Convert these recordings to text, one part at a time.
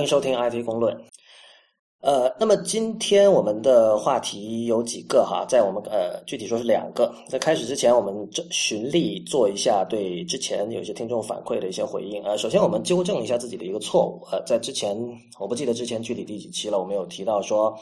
欢迎收听 IT 公论。呃，那么今天我们的话题有几个哈，在我们呃具体说是两个。在开始之前，我们这循例做一下对之前有些听众反馈的一些回应。呃，首先我们纠正一下自己的一个错误。呃，在之前我不记得之前具体第几期了，我们有提到说，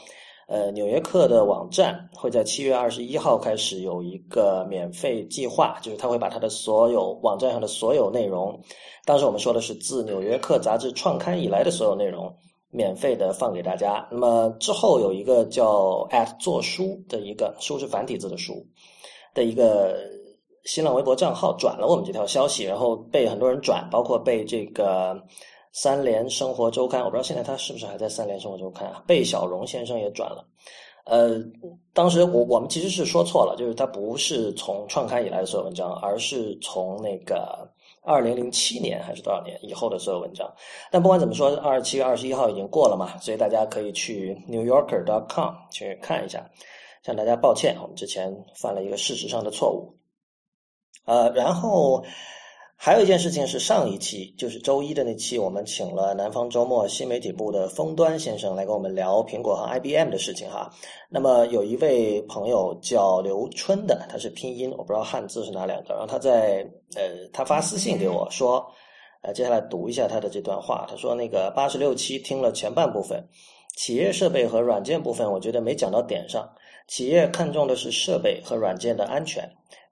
呃，纽约客的网站会在七月二十一号开始有一个免费计划，就是他会把他的所有网站上的所有内容，当时我们说的是自纽约客杂志创刊以来的所有内容。免费的放给大家。那么之后有一个叫 at 做书的一个书是繁体字的书的一个新浪微博账号转了我们这条消息，然后被很多人转，包括被这个三联生活周刊，我不知道现在他是不是还在三联生活周刊啊？贝小荣先生也转了。呃，当时我我们其实是说错了，就是他不是从创刊以来的所有文章，而是从那个。二零零七年还是多少年以后的所有文章，但不管怎么说，二十七月二十一号已经过了嘛，所以大家可以去 newyorker.com 去看一下。向大家抱歉，我们之前犯了一个事实上的错误。呃，然后。还有一件事情是上一期，就是周一的那期，我们请了南方周末新媒体部的封端先生来跟我们聊苹果和 IBM 的事情哈。那么有一位朋友叫刘春的，他是拼音，我不知道汉字是哪两个。然后他在呃，他发私信给我说，呃，接下来读一下他的这段话。他说那个八十六期听了前半部分，企业设备和软件部分，我觉得没讲到点上。企业看重的是设备和软件的安全，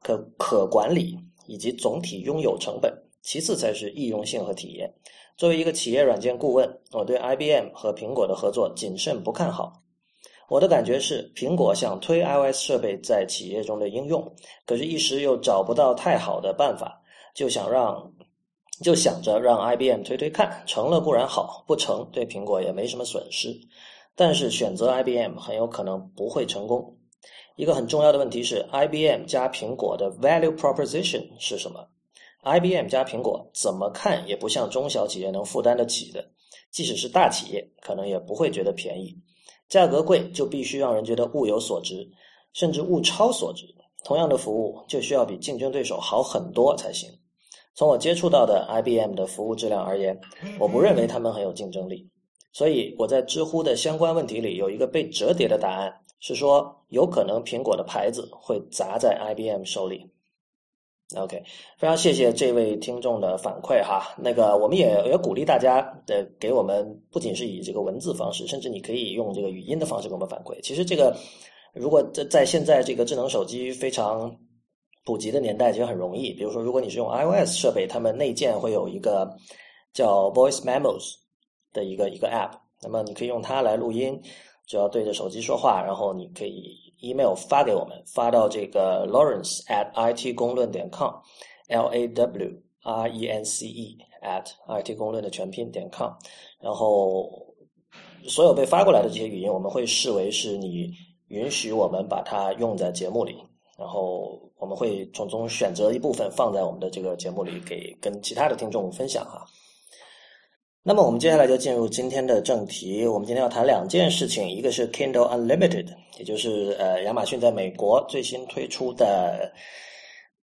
可可管理。以及总体拥有成本，其次才是易用性和体验。作为一个企业软件顾问，我对 IBM 和苹果的合作谨慎不看好。我的感觉是，苹果想推 iOS 设备在企业中的应用，可是，一时又找不到太好的办法，就想让，就想着让 IBM 推推看，成了固然好，不成对苹果也没什么损失。但是选择 IBM 很有可能不会成功。一个很重要的问题是，IBM 加苹果的 value proposition 是什么？IBM 加苹果怎么看也不像中小企业能负担得起的，即使是大企业，可能也不会觉得便宜。价格贵就必须让人觉得物有所值，甚至物超所值。同样的服务就需要比竞争对手好很多才行。从我接触到的 IBM 的服务质量而言，我不认为他们很有竞争力。所以我在知乎的相关问题里有一个被折叠的答案。是说，有可能苹果的牌子会砸在 IBM 手里。OK，非常谢谢这位听众的反馈哈。那个，我们也也鼓励大家的给我们，不仅是以这个文字方式，甚至你可以用这个语音的方式给我们反馈。其实这个，如果在在现在这个智能手机非常普及的年代，其实很容易。比如说，如果你是用 iOS 设备，他们内建会有一个叫 Voice Memos 的一个一个 App，那么你可以用它来录音。只要对着手机说话，然后你可以 email 发给我们，发到这个 Lawrence at it 公论点 com，L A W R E N C E at it 公论的全拼点 com，然后所有被发过来的这些语音，我们会视为是你允许我们把它用在节目里，然后我们会从中选择一部分放在我们的这个节目里，给跟其他的听众分享哈。那么我们接下来就进入今天的正题。我们今天要谈两件事情，一个是 Kindle Unlimited，也就是呃亚马逊在美国最新推出的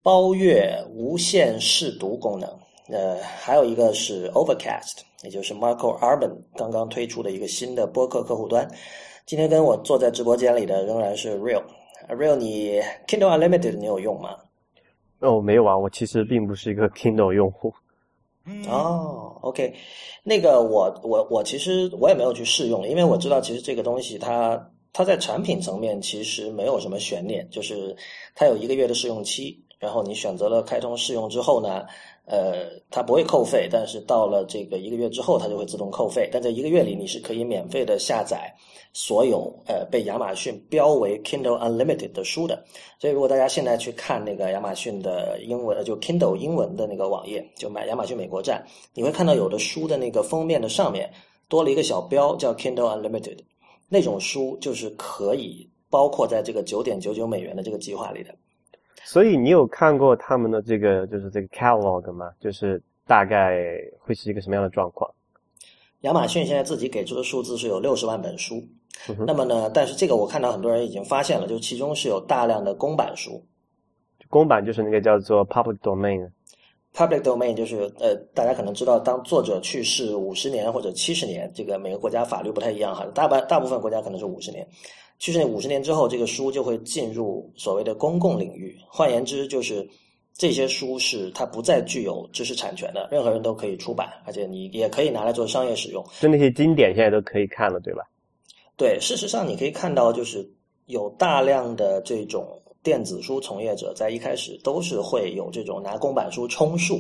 包月无限试读功能。呃，还有一个是 Overcast，也就是 Marco Arben 刚刚推出的一个新的播客客户端。今天跟我坐在直播间里的仍然是 Real。Real，你 Kindle Unlimited 你有用吗？哦，没有啊，我其实并不是一个 Kindle 用户。哦，OK，那个我我我其实我也没有去试用，因为我知道其实这个东西它它在产品层面其实没有什么悬念，就是它有一个月的试用期，然后你选择了开通试用之后呢。呃，它不会扣费，但是到了这个一个月之后，它就会自动扣费。但在一个月里，你是可以免费的下载所有呃被亚马逊标为 Kindle Unlimited 的书的。所以，如果大家现在去看那个亚马逊的英文，就 Kindle 英文的那个网页，就买亚马逊美国站，你会看到有的书的那个封面的上面多了一个小标，叫 Kindle Unlimited。那种书就是可以包括在这个九点九九美元的这个计划里的。所以你有看过他们的这个就是这个 catalog 吗？就是大概会是一个什么样的状况？亚马逊现在自己给出的数字是有六十万本书，那么呢？但是这个我看到很多人已经发现了，就是其中是有大量的公版书。公版就是那个叫做 public domain。public domain 就是呃，大家可能知道，当作者去世五十年或者七十年，这个每个国家法律不太一样哈，大半大部分国家可能是五十年，去世五十年之后，这个书就会进入所谓的公共领域。换言之，就是这些书是它不再具有知识产权的，任何人都可以出版，而且你也可以拿来做商业使用。就那些经典现在都可以看了，对吧？对，事实上你可以看到，就是有大量的这种。电子书从业者在一开始都是会有这种拿公版书充数，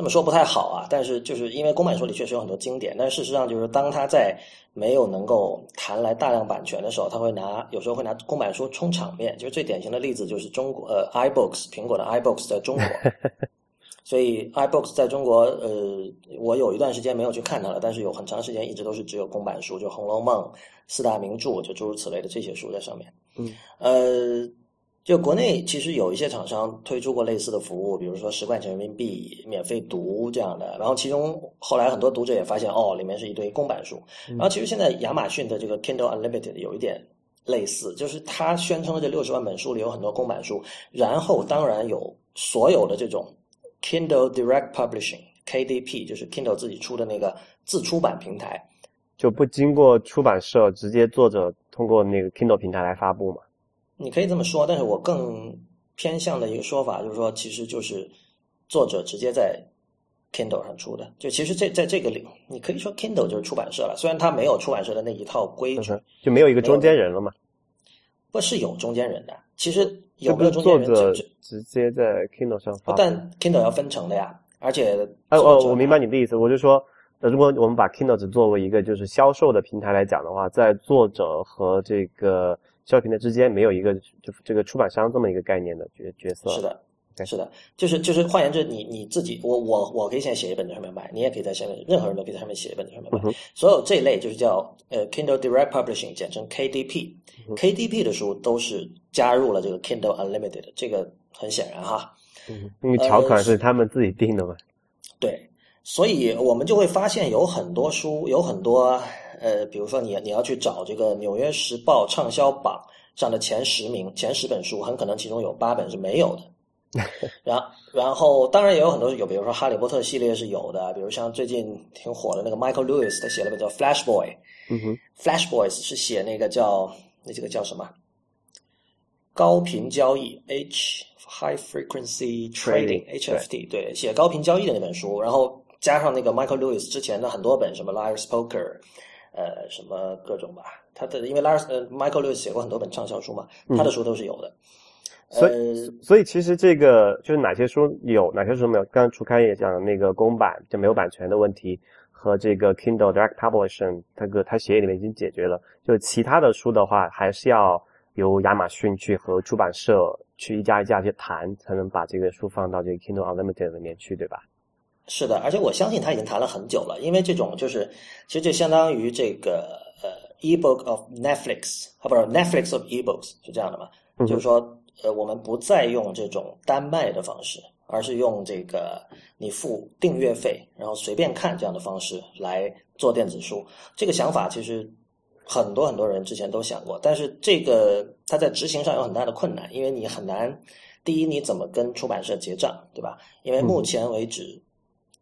这么说不太好啊。但是就是因为公版书里确实有很多经典，但事实上就是当他在没有能够谈来大量版权的时候，他会拿有时候会拿公版书充场面。就是最典型的例子就是中国呃，iBooks 苹果的 iBooks 在中国，所以 iBooks 在中国呃，我有一段时间没有去看它了，但是有很长时间一直都是只有公版书，就《红楼梦》四大名著就诸如此类的这些书在上面。嗯，呃。就国内其实有一些厂商推出过类似的服务，比如说十块钱人民币免费读这样的。然后其中后来很多读者也发现，哦，里面是一堆公版书。然后其实现在亚马逊的这个 Kindle Unlimited 有一点类似，就是它宣称的这六十万本书里有很多公版书。然后当然有所有的这种 Kindle Direct Publishing KDP，就是 Kindle 自己出的那个自出版平台，就不经过出版社，直接作者通过那个 Kindle 平台来发布嘛。你可以这么说，但是我更偏向的一个说法就是说，其实就是作者直接在 Kindle 上出的。就其实这在这个里，你可以说 Kindle 就是出版社了，虽然它没有出版社的那一套规矩，就没有一个中间人了嘛。不是有中间人的，其实有没有中间人就直接在 Kindle 上发。但 Kindle 要分成的呀，而且哦哦，我明白你的意思，我就说，如果我们把 Kindle 只作为一个就是销售的平台来讲的话，在作者和这个。销平台之间没有一个就这个出版商这么一个概念的角角色。是的，是的，就是就是，换言之，你你自己，我我我可以现在写一本在上面卖，你也可以在下面，任何人都可以在上面写一本在上面卖。所有这一类就是叫呃 Kindle Direct Publishing，简称 KDP。KDP 的书都是加入了这个 Kindle Unlimited，这个很显然哈。嗯，因为条款是他们自己定的嘛。对，所以我们就会发现有很多书，有很多。呃，比如说你你要去找这个《纽约时报》畅销榜上的前十名、前十本书，很可能其中有八本是没有的。然然后，当然也有很多有，比如说《哈利波特》系列是有的，比如像最近挺火的那个 Michael Lewis，他写了本叫《Flash Boy》。嗯哼，《Flash Boys》是写那个叫那这个叫什么？高频交易 （H High Frequency Trading，HFT） 对，写高频交易的那本书，然后加上那个 Michael Lewis 之前的很多本，什么《Liar's Poker》。呃，什么各种吧，他的因为拉尔呃，Michael Lewis 写过很多本畅销书嘛，他的书都是有的。所以，所以其实这个就是哪些书有，哪些书没有。刚刚楚开也讲那个公版就没有版权的问题，和这个 Kindle Direct Publishing，它个它协议里面已经解决了。就其他的书的话，还是要由亚马逊去和出版社去一家一家去谈，才能把这个书放到这个 Kindle Unlimited 里面去，对吧？是的，而且我相信他已经谈了很久了，因为这种就是，其实就相当于这个呃，ebook of Netflix，啊，不是 Netflix of ebooks 是这样的嘛？就是说，呃，我们不再用这种单卖的方式，而是用这个你付订阅费，然后随便看这样的方式来做电子书。这个想法其实很多很多人之前都想过，但是这个它在执行上有很大的困难，因为你很难，第一你怎么跟出版社结账，对吧？因为目前为止。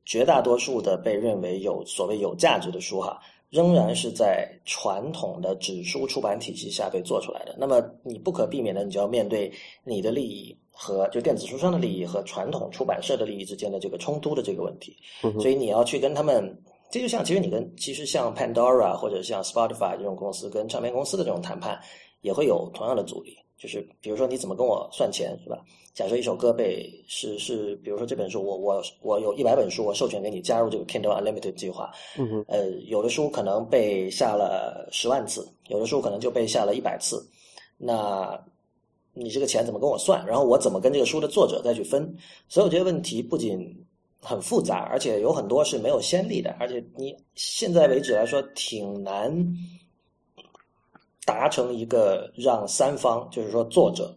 绝大多数的被认为有所谓有价值的书，哈，仍然是在传统的纸书出版体系下被做出来的。那么你不可避免的，你就要面对你的利益和就电子书商的利益和传统出版社的利益之间的这个冲突的这个问题。所以你要去跟他们，这就像其实你跟其实像 Pandora 或者像 Spotify 这种公司跟唱片公司的这种谈判，也会有同样的阻力。就是比如说你怎么跟我算钱，是吧？假设一首歌被是是，比如说这本书，我我我有一百本书，我授权给你加入这个 Kindle Unlimited 计划。嗯哼。呃，有的书可能被下了十万次，有的书可能就被下了一百次。那你这个钱怎么跟我算？然后我怎么跟这个书的作者再去分？所有这些问题不仅很复杂，而且有很多是没有先例的，而且你现在为止来说挺难达成一个让三方，就是说作者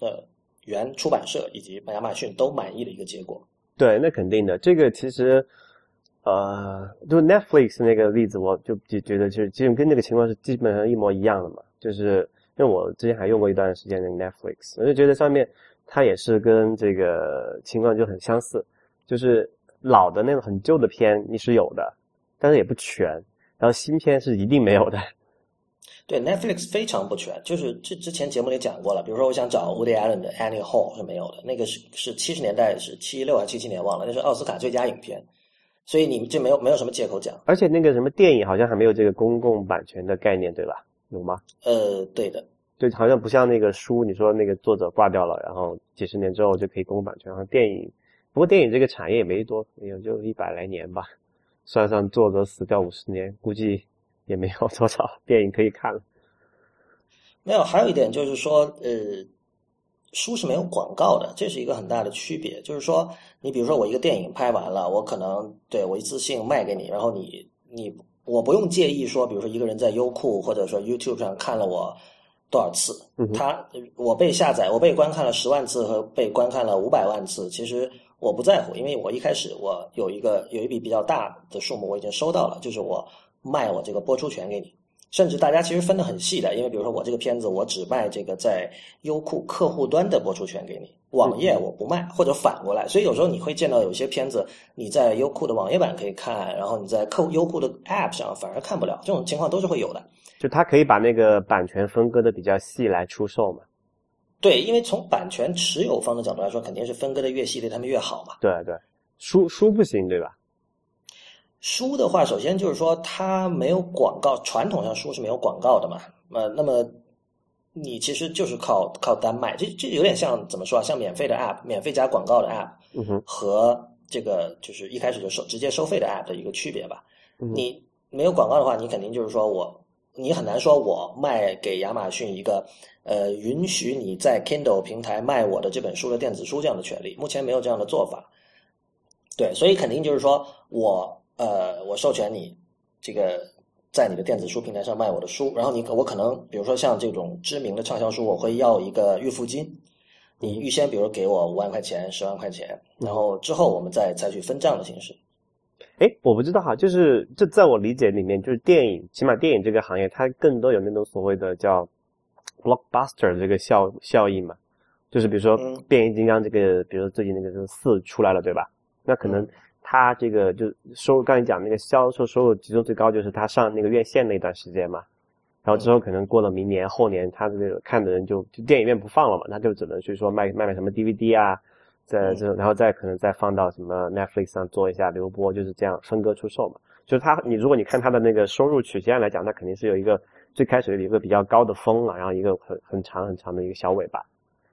的。原出版社以及亚马逊都满意的一个结果。对，那肯定的。这个其实，呃，就 Netflix 那个例子，我就就觉得就是基本跟那个情况是基本上一模一样的嘛。就是因为我之前还用过一段时间那个 Netflix，我就觉得上面它也是跟这个情况就很相似。就是老的那种很旧的片你是有的，但是也不全，然后新片是一定没有的。对，Netflix 非常不全，就是之之前节目里讲过了，比如说我想找 Woody Allen 的 Annie Hall 是没有的，那个是是七十年代是七六还是七七年忘了，那是奥斯卡最佳影片，所以你这没有没有什么借口讲。而且那个什么电影好像还没有这个公共版权的概念，对吧？有吗？呃，对的。对，好像不像那个书，你说那个作者挂掉了，然后几十年之后就可以公共版权。然后电影，不过电影这个产业也没多，也就一百来年吧，算上作者死掉五十年，估计也没有多少电影可以看了。没有，还有一点就是说，呃，书是没有广告的，这是一个很大的区别。就是说，你比如说我一个电影拍完了，我可能对我一次性卖给你，然后你你我不用介意说，比如说一个人在优酷或者说 YouTube 上看了我。多少次？他我被下载，我被观看了十万次和被观看了五百万次，其实我不在乎，因为我一开始我有一个有一笔比较大的数目我已经收到了，就是我卖我这个播出权给你，甚至大家其实分得很细的，因为比如说我这个片子我只卖这个在优酷客户端的播出权给你，网页我不卖，或者反过来，所以有时候你会见到有些片子你在优酷的网页版可以看，然后你在客优酷的 App 上反而看不了，这种情况都是会有的。就他可以把那个版权分割的比较细来出售嘛？对，因为从版权持有方的角度来说，肯定是分割的越细对他们越好嘛。对对，书书不行对吧？书的话，首先就是说它没有广告，传统上书是没有广告的嘛。呃，那么你其实就是靠靠单卖，这这有点像怎么说啊？像免费的 App，免费加广告的 App，和这个就是一开始就收直接收费的 App 的一个区别吧。你没有广告的话，你肯定就是说我。你很难说，我卖给亚马逊一个，呃，允许你在 Kindle 平台卖我的这本书的电子书这样的权利，目前没有这样的做法。对，所以肯定就是说我，呃，我授权你这个在你的电子书平台上卖我的书，然后你我可能，比如说像这种知名的畅销书，我会要一个预付金，你预先比如给我五万块钱、十万块钱，然后之后我们再采取分账的形式。哎，我不知道哈，就是这在我理解里面，就是电影，起码电影这个行业，它更多有那种所谓的叫 blockbuster 这个效效应嘛，就是比如说变形金刚这个，比如说最近那个四出来了，对吧？那可能它这个就收入，刚才讲那个销售收入集中最高，就是他上那个院线那段时间嘛，然后之后可能过了明年后年，他的那个看的人就就电影院不放了嘛，那就只能去说卖卖卖什么 DVD 啊。在这，然后再可能再放到什么 Netflix 上做一下流播，就是这样分割出售嘛。就是他，你如果你看他的那个收入曲线来讲，那肯定是有一个最开始有一个比较高的峰啊，然后一个很很长很长的一个小尾巴。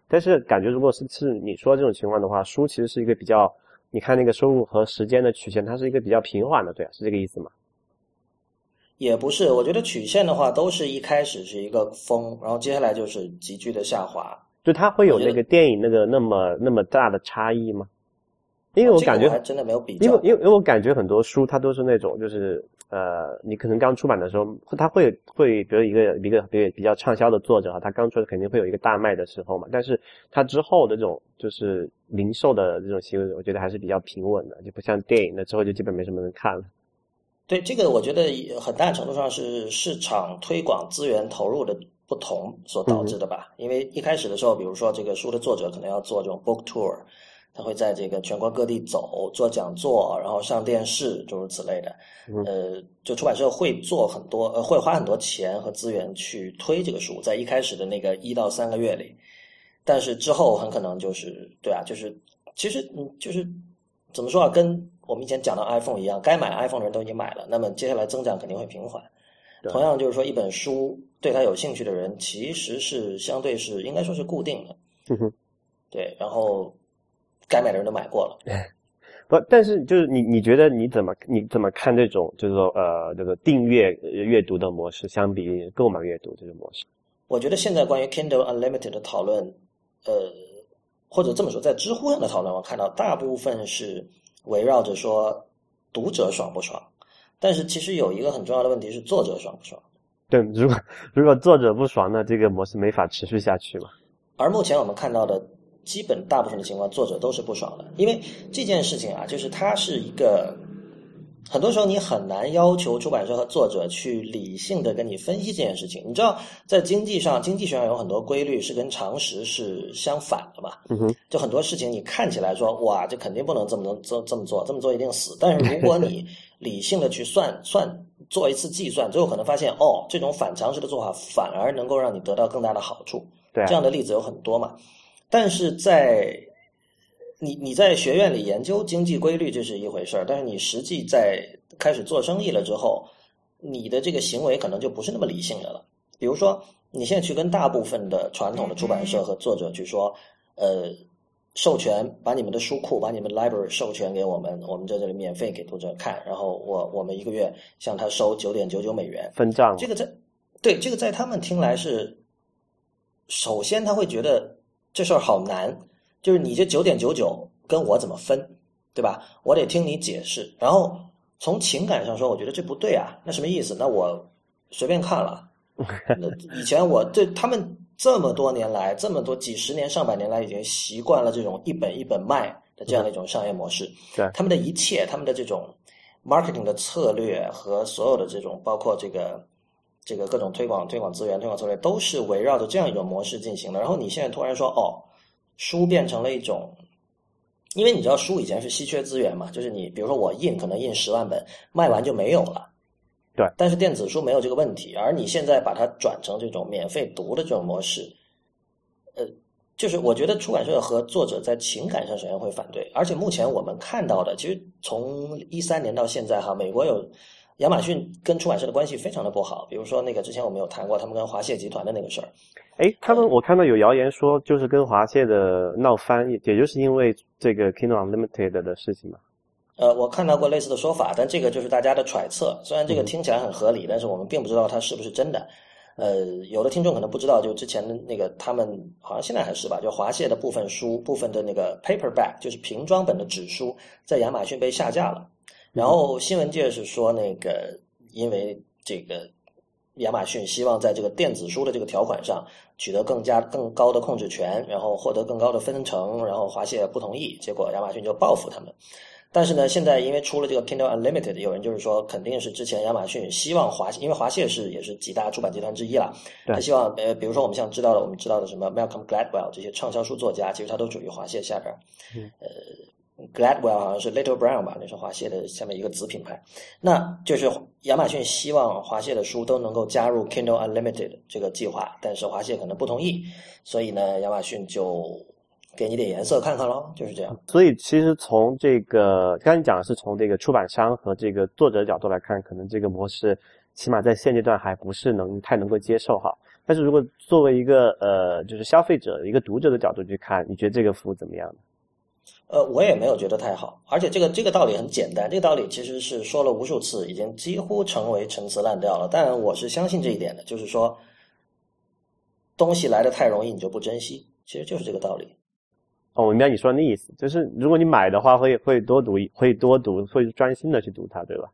但是感觉如果是是你说这种情况的话，书其实是一个比较，你看那个收入和时间的曲线，它是一个比较平缓的，对啊，是这个意思吗？也不是，我觉得曲线的话，都是一开始是一个峰，然后接下来就是急剧的下滑。就它会有那个电影那个那么那么大的差异吗？因为我感觉还真的没有比较，因为因为因为我感觉很多书它都是那种就是呃，你可能刚出版的时候，它会会比如一个一个比如比较畅销的作者啊，他刚出来肯定会有一个大卖的时候嘛，但是他之后的这种就是零售的这种行为，我觉得还是比较平稳的，就不像电影的之后就基本没什么人看了。对这个，我觉得很大程度上是市场推广资源投入的。不同所导致的吧，因为一开始的时候，比如说这个书的作者可能要做这种 book tour，他会在这个全国各地走，做讲座，然后上电视，诸如此类的。呃，就出版社会做很多，呃，会花很多钱和资源去推这个书，在一开始的那个一到三个月里，但是之后很可能就是对啊，就是其实嗯，就是怎么说啊，跟我们以前讲到 iPhone 一样，该买 iPhone 的人都已经买了，那么接下来增长肯定会平缓。同样就是说，一本书对他有兴趣的人，其实是相对是应该说是固定的。嗯哼，对，然后该买的人都买过了。不，但是就是你，你觉得你怎么你怎么看这种就是说呃这个订阅阅读的模式，相比购买阅读这种模式？我觉得现在关于 Kindle Unlimited 的讨论，呃，或者这么说，在知乎上的讨论，我看到大部分是围绕着说读者爽不爽。但是其实有一个很重要的问题是作者爽不爽？对，如果如果作者不爽，那这个模式没法持续下去嘛。而目前我们看到的基本大部分的情况，作者都是不爽的，因为这件事情啊，就是它是一个很多时候你很难要求出版社和作者去理性的跟你分析这件事情。你知道，在经济上，经济学上有很多规律是跟常识是相反的嘛？嗯哼，就很多事情你看起来说哇，这肯定不能这么能这这么做，这么做一定死。但是如果你 理性的去算算，做一次计算，最后可能发现哦，这种反常识的做法反而能够让你得到更大的好处。对，这样的例子有很多嘛。但是在你你在学院里研究经济规律这是一回事儿，但是你实际在开始做生意了之后，你的这个行为可能就不是那么理性的了。比如说，你现在去跟大部分的传统的出版社和作者去说，呃，授权把你们的书库、把你们 library 授权给我们，我们在这里免费给读者看，然后我我们一个月向他收九点九九美元分账。这个在对这个在他们听来是，首先他会觉得这事儿好难。就是你这九点九九跟我怎么分，对吧？我得听你解释。然后从情感上说，我觉得这不对啊。那什么意思？那我随便看了。那以前我对他们这么多年来，这么多几十年、上百年来，已经习惯了这种一本一本卖的这样的一种商业模式。对他们的一切，他们的这种 marketing 的策略和所有的这种，包括这个这个各种推广、推广资源、推广策略，都是围绕着这样一种模式进行的。然后你现在突然说，哦。书变成了一种，因为你知道书以前是稀缺资源嘛，就是你比如说我印可能印十万本，卖完就没有了，对。但是电子书没有这个问题，而你现在把它转成这种免费读的这种模式，呃，就是我觉得出版社和作者在情感上首先会反对，而且目前我们看到的，其实从一三年到现在哈，美国有。亚马逊跟出版社的关系非常的不好，比如说那个之前我们有谈过他们跟华谢集团的那个事儿。哎，他们我看到有谣言说，就是跟华谢的闹翻，也就是因为这个 Kindle Unlimited 的事情嘛。呃，我看到过类似的说法，但这个就是大家的揣测。虽然这个听起来很合理，但是我们并不知道它是不是真的。呃，有的听众可能不知道，就之前的那个他们好像现在还是吧，就华谢的部分书部分的那个 paperback，就是瓶装本的纸书，在亚马逊被下架了。然后新闻界是说，那个因为这个亚马逊希望在这个电子书的这个条款上取得更加更高的控制权，然后获得更高的分成，然后华谢不同意，结果亚马逊就报复他们。但是呢，现在因为出了这个 Kindle Unlimited，有人就是说，肯定是之前亚马逊希望华，因为华谢是也是几大出版集团之一了，他希望呃，比如说我们像知道的，我们知道的什么 Malcolm Gladwell 这些畅销书作家，其实他都属于华谢下边，呃。Gladwell 好像是 Little Brown 吧，那是华谢的下面一个子品牌。那就是亚马逊希望华谢的书都能够加入 Kindle Unlimited 这个计划，但是华谢可能不同意，所以呢，亚马逊就给你点颜色看看喽，就是这样。所以其实从这个刚才讲的是从这个出版商和这个作者的角度来看，可能这个模式起码在现阶段还不是能太能够接受哈。但是如果作为一个呃就是消费者一个读者的角度去看，你觉得这个服务怎么样呢？呃，我也没有觉得太好，而且这个这个道理很简单，这个道理其实是说了无数次，已经几乎成为陈词滥调了。但我是相信这一点的，就是说，东西来的太容易，你就不珍惜，其实就是这个道理。哦，我明白你说的意思，就是如果你买的话，会会多读，会多读，会专心的去读它，对吧？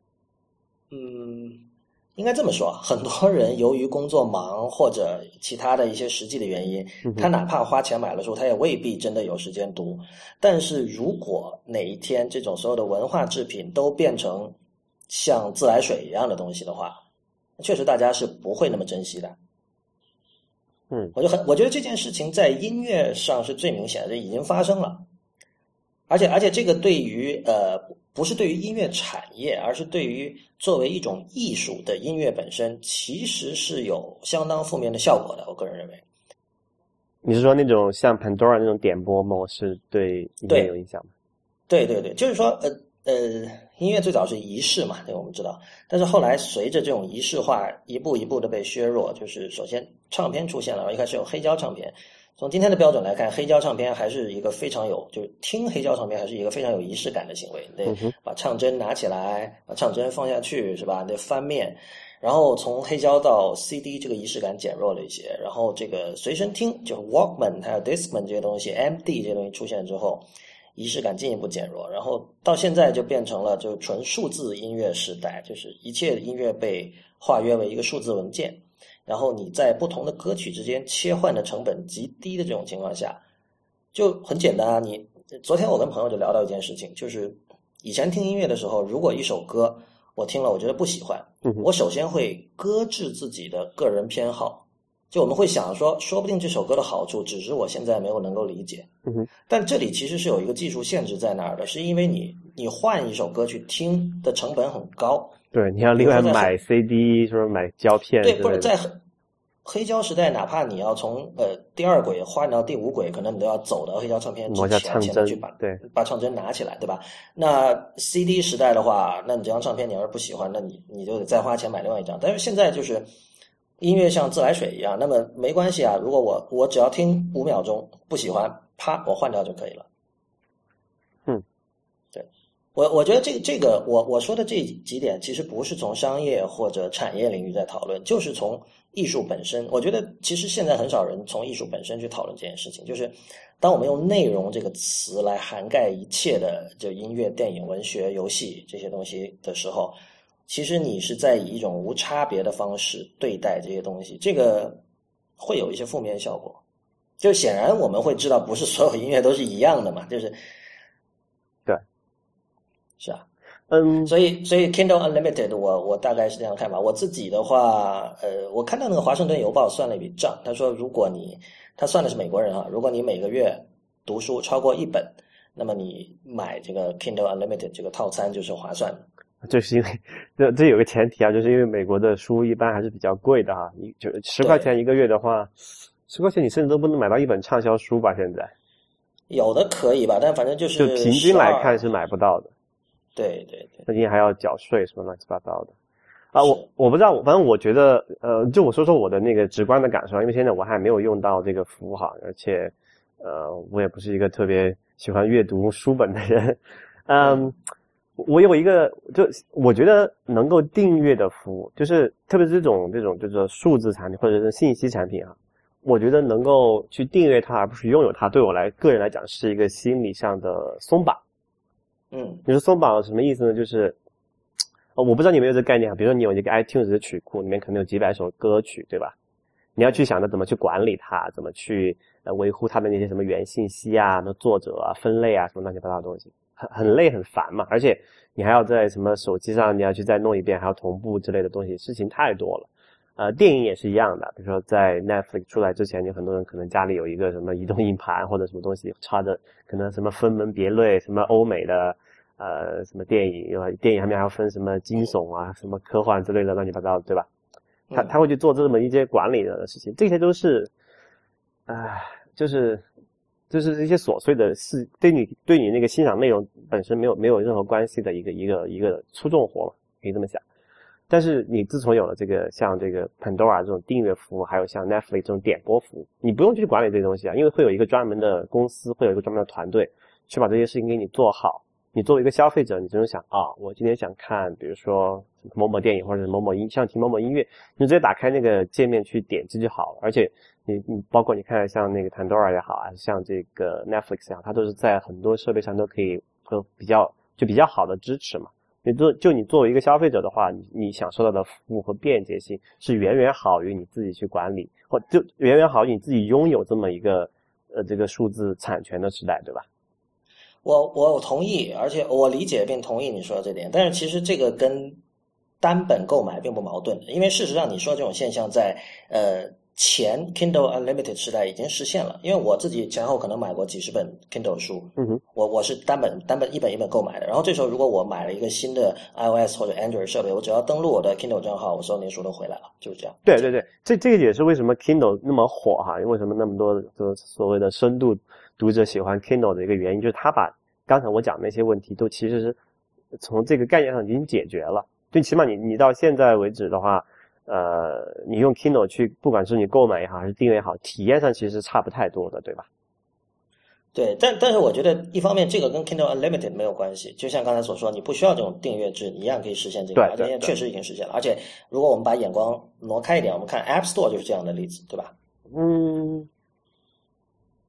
嗯。应该这么说，很多人由于工作忙或者其他的一些实际的原因，他哪怕花钱买了书，他也未必真的有时间读。但是如果哪一天这种所有的文化制品都变成像自来水一样的东西的话，确实大家是不会那么珍惜的。嗯，我就很，我觉得这件事情在音乐上是最明显的，这已经发生了。而且，而且这个对于呃，不是对于音乐产业，而是对于作为一种艺术的音乐本身，其实是有相当负面的效果的。我个人认为，你是说那种像 Pandora 那种点播模式对音乐有影响吗？对对对，就是说，呃呃，音乐最早是仪式嘛，这个我们知道，但是后来随着这种仪式化一步一步的被削弱，就是首先唱片出现了，一开始有黑胶唱片。从今天的标准来看，黑胶唱片还是一个非常有，就是听黑胶唱片还是一个非常有仪式感的行为。得把唱针拿起来，把唱针放下去，是吧？得翻面。然后从黑胶到 CD，这个仪式感减弱了一些。然后这个随身听，就是 Walkman 还有 Discman 这些东西，MD 这些东西出现之后，仪式感进一步减弱。然后到现在就变成了就纯数字音乐时代，就是一切音乐被化约为一个数字文件。然后你在不同的歌曲之间切换的成本极低的这种情况下，就很简单啊。你昨天我跟朋友就聊到一件事情，就是以前听音乐的时候，如果一首歌我听了我觉得不喜欢，我首先会搁置自己的个人偏好。就我们会想说，说不定这首歌的好处只是我现在没有能够理解。嗯。但这里其实是有一个技术限制在那儿的，是因为你你换一首歌去听的成本很高。对，你要另外买 CD，就是买胶片？对，不是在黑胶时代，哪怕你要从呃第二轨换到第五轨，可能你都要走到黑胶唱片之前前去把对把唱针拿起来，对吧？那 CD 时代的话，那你这张唱片你要是不喜欢，那你你就得再花钱买另外一张。但是现在就是。音乐像自来水一样，那么没关系啊。如果我我只要听五秒钟不喜欢，啪，我换掉就可以了。我我觉得这这个我我说的这几点，其实不是从商业或者产业领域在讨论，就是从艺术本身。我觉得其实现在很少人从艺术本身去讨论这件事情。就是当我们用内容这个词来涵盖一切的，就音乐、电影、文学、游戏这些东西的时候。其实你是在以一种无差别的方式对待这些东西，这个会有一些负面效果。就显然我们会知道，不是所有音乐都是一样的嘛，就是，是啊，嗯，所以所以 Kindle Unlimited，我我大概是这样看法。我自己的话，呃，我看到那个华盛顿邮报算了一笔账，他说，如果你他算的是美国人啊，如果你每个月读书超过一本，那么你买这个 Kindle Unlimited 这个套餐就是划算的。就是因为这这有个前提啊，就是因为美国的书一般还是比较贵的哈，一就十块钱一个月的话，十块钱你甚至都不能买到一本畅销书吧？现在有的可以吧，但反正就是就平均来看是买不到的。对对对，那你还要缴税什么乱七八糟的啊！我我不知道，反正我觉得呃，就我说说我的那个直观的感受，因为现在我还没有用到这个服务哈，而且呃，我也不是一个特别喜欢阅读书本的人，嗯。我有一个，就我觉得能够订阅的服务，就是特别是这种这种就是数字产品或者是信息产品啊，我觉得能够去订阅它而不是拥有它，对我来个人来讲是一个心理上的松绑。嗯，你说松绑什么意思呢？就是，我不知道你有没有这个概念啊。比如说你有一个 iTunes 的曲库，里面可能有几百首歌曲，对吧？你要去想着怎么去管理它，怎么去呃维护它的那些什么原信息啊、那作者啊、分类啊什么乱七八糟的东西。很很累很烦嘛，而且你还要在什么手机上你要去再弄一遍，还要同步之类的东西，事情太多了。呃，电影也是一样的，比如说在 Netflix 出来之前，有很多人可能家里有一个什么移动硬盘或者什么东西插着，可能什么分门别类，什么欧美的呃什么电影，电影上面还要分什么惊悚啊、什么科幻之类的乱七八糟，对吧？他他会去做这么一些管理的事情，这些都是，唉，就是。就是一些琐碎的事，对你对你那个欣赏内容本身没有没有任何关系的一个一个一个粗重活嘛，可以这么想。但是你自从有了这个像这个 Pandora 这种订阅服务，还有像 Netflix 这种点播服务，你不用去管理这些东西啊，因为会有一个专门的公司，会有一个专门的团队去把这些事情给你做好。你作为一个消费者，你只能想啊，我今天想看，比如说某某电影或者是某某音，像听某某音乐，你直接打开那个界面去点击就好了，而且。你你包括你看像那个 Pandora 也好，还是像这个 Netflix 也好，它都是在很多设备上都可以和比较就比较好的支持嘛。你做就你作为一个消费者的话，你享受到的服务和便捷性是远远好于你自己去管理，或就远远好于你自己拥有这么一个呃这个数字产权的时代，对吧？我我同意，而且我理解并同意你说的这点，但是其实这个跟单本购买并不矛盾，因为事实上你说这种现象在呃。前 Kindle Unlimited 时代已经实现了，因为我自己前后可能买过几十本 Kindle 书，嗯哼，我我是单本单本一本一本购买的。然后这时候如果我买了一个新的 iOS 或者 Android 设备，我只要登录我的 Kindle 账号，我所有那书都回来了，就是这样。对对对，这这个也是为什么 Kindle 那么火哈，因为什么那么多的所谓的深度读者喜欢 Kindle 的一个原因，就是他把刚才我讲那些问题都其实是从这个概念上已经解决了。最起码你你到现在为止的话。呃，你用 Kindle 去，不管是你购买也好，还是订阅也好，体验上其实差不太多的，对吧？对，但但是我觉得一方面这个跟 Kindle Unlimited 没有关系，就像刚才所说，你不需要这种订阅制，你一样可以实现这个，而且确实已经实现了。而且如果我们把眼光挪开一点，我们看 App Store 就是这样的例子，对吧？嗯，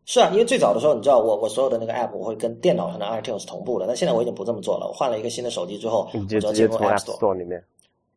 是啊，因为最早的时候，你知道我我所有的那个 App 我会跟电脑上的 iTunes 同步的，但现在我已经不这么做了，我换了一个新的手机之后，你就直接从 App Store 里面。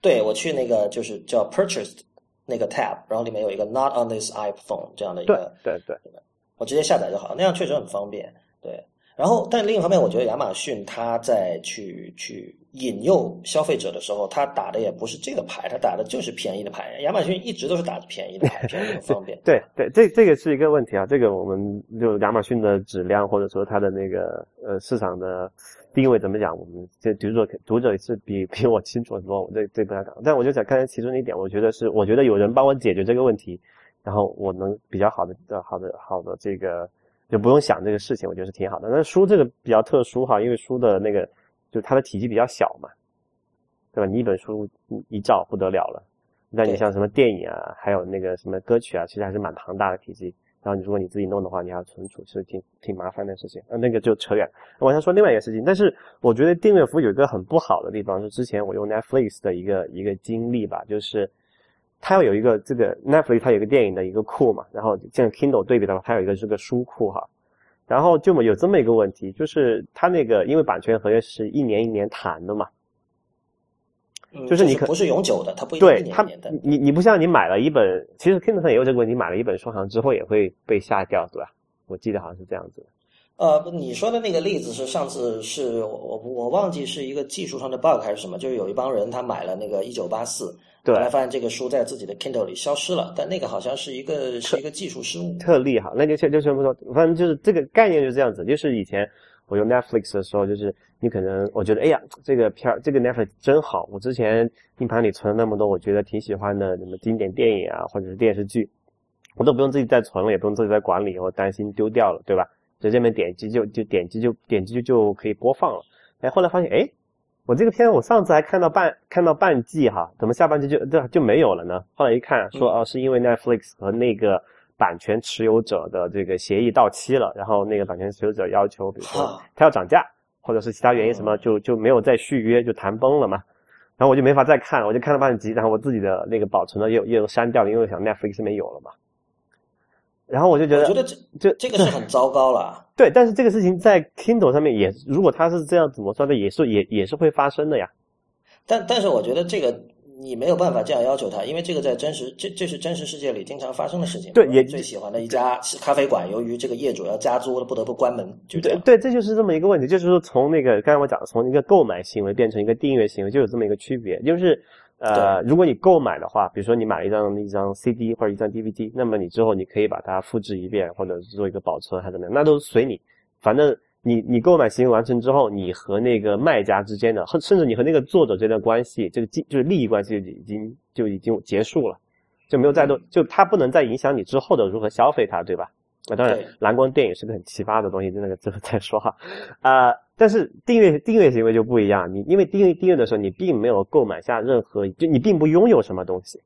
对，我去那个就是叫 Purchased 那个 tab，然后里面有一个 Not on this iPhone 这样的一个，对对对，我直接下载就好，那样确实很方便。对，然后，但另一方面，我觉得亚马逊它在去去引诱消费者的时候，它打的也不是这个牌，它打的就是便宜的牌。亚马逊一直都是打着便宜的牌，便宜很方便。对对，这这个是一个问题啊。这个我们就亚马逊的质量或者说它的那个呃市场的定位怎么讲，我们这读者读者是比 比我清楚很多，我这这不太讲。但我就想刚才其中一点，我觉得是我觉得有人帮我解决这个问题，然后我能比较好的好的好的这个。就不用想这个事情，我觉得是挺好的。那书这个比较特殊哈，因为书的那个就它的体积比较小嘛，对吧？你一本书一照不得了了。那你像什么电影啊，还有那个什么歌曲啊，其实还是蛮庞大的体积。然后你如果你自己弄的话，你还要存储，是挺挺麻烦的事情。那那个就扯远。我想说另外一个事情，但是我觉得订阅服务有一个很不好的地方，是之前我用 Netflix 的一个一个经历吧，就是。它要有一个这个 Netflix，它有一个电影的一个库嘛，然后像 Kindle 对比的话，它有一个这个书库哈，然后就有这么一个问题，就是它那个因为版权合约是一年一年谈的嘛，就是你可不是永久的，它不一定对它你你不像你买了一本，其实 Kindle 上也有这个问题，你买了一本书好像之后也会被下掉，对吧？我记得好像是这样子。呃，你说的那个例子是上次是我我忘记是一个技术上的 bug 还是什么，就是有一帮人他买了那个一九八四。对，后来发现这个书在自己的 Kindle 里消失了，但那个好像是一个是一个技术失误。特例哈，那就就就不说，反正就是这个概念就是这样子。就是以前我用 Netflix 的时候，就是你可能我觉得，哎呀，这个片儿，这个 Netflix 真好。我之前硬盘里存了那么多，我觉得挺喜欢的，什么经典电影啊，或者是电视剧，我都不用自己再存了，也不用自己再管理，我担心丢掉了，对吧？直接面点击就就点击就点击就就可以播放了。哎，后来发现，哎。我这个片我上次还看到半看到半季哈，怎么下半季就就就没有了呢？后来一看说哦，是因为 Netflix 和那个版权持有者的这个协议到期了，然后那个版权持有者要求，比如说他要涨价，或者是其他原因什么，就就没有再续约，就谈崩了嘛。然后我就没法再看，我就看了半集，然后我自己的那个保存的又又删掉了，因为我想 Netflix 上面有了嘛。然后我就觉得，我觉得这这这个是很糟糕了。对，但是这个事情在 Kindle 上面也，如果它是这样怎么说的，也是也也是会发生的呀。但但是我觉得这个你没有办法这样要求他，因为这个在真实这这是真实世界里经常发生的事情。对，也最喜欢的一家咖啡馆，由于这个业主要加租了，不得不关门。就对对，这就是这么一个问题，就是说从那个刚才我讲的，从一个购买行为变成一个订阅行为，就有这么一个区别，就是。呃，如果你购买的话，比如说你买了一张一张 CD 或者一张 DVD，那么你之后你可以把它复制一遍，或者做一个保存，还是怎么样，那都随你。反正你你购买行为完成之后，你和那个卖家之间的，甚至你和那个作者这段关系，这个就是利益关系已经就已经结束了，就没有再多，就它不能再影响你之后的如何消费它，对吧？那，当然，蓝光电影是个很奇葩的东西，那个之后再说哈。啊，但是订阅订阅行为就不一样，你因为订阅订阅的时候，你并没有购买下任何，就你并不拥有什么东西。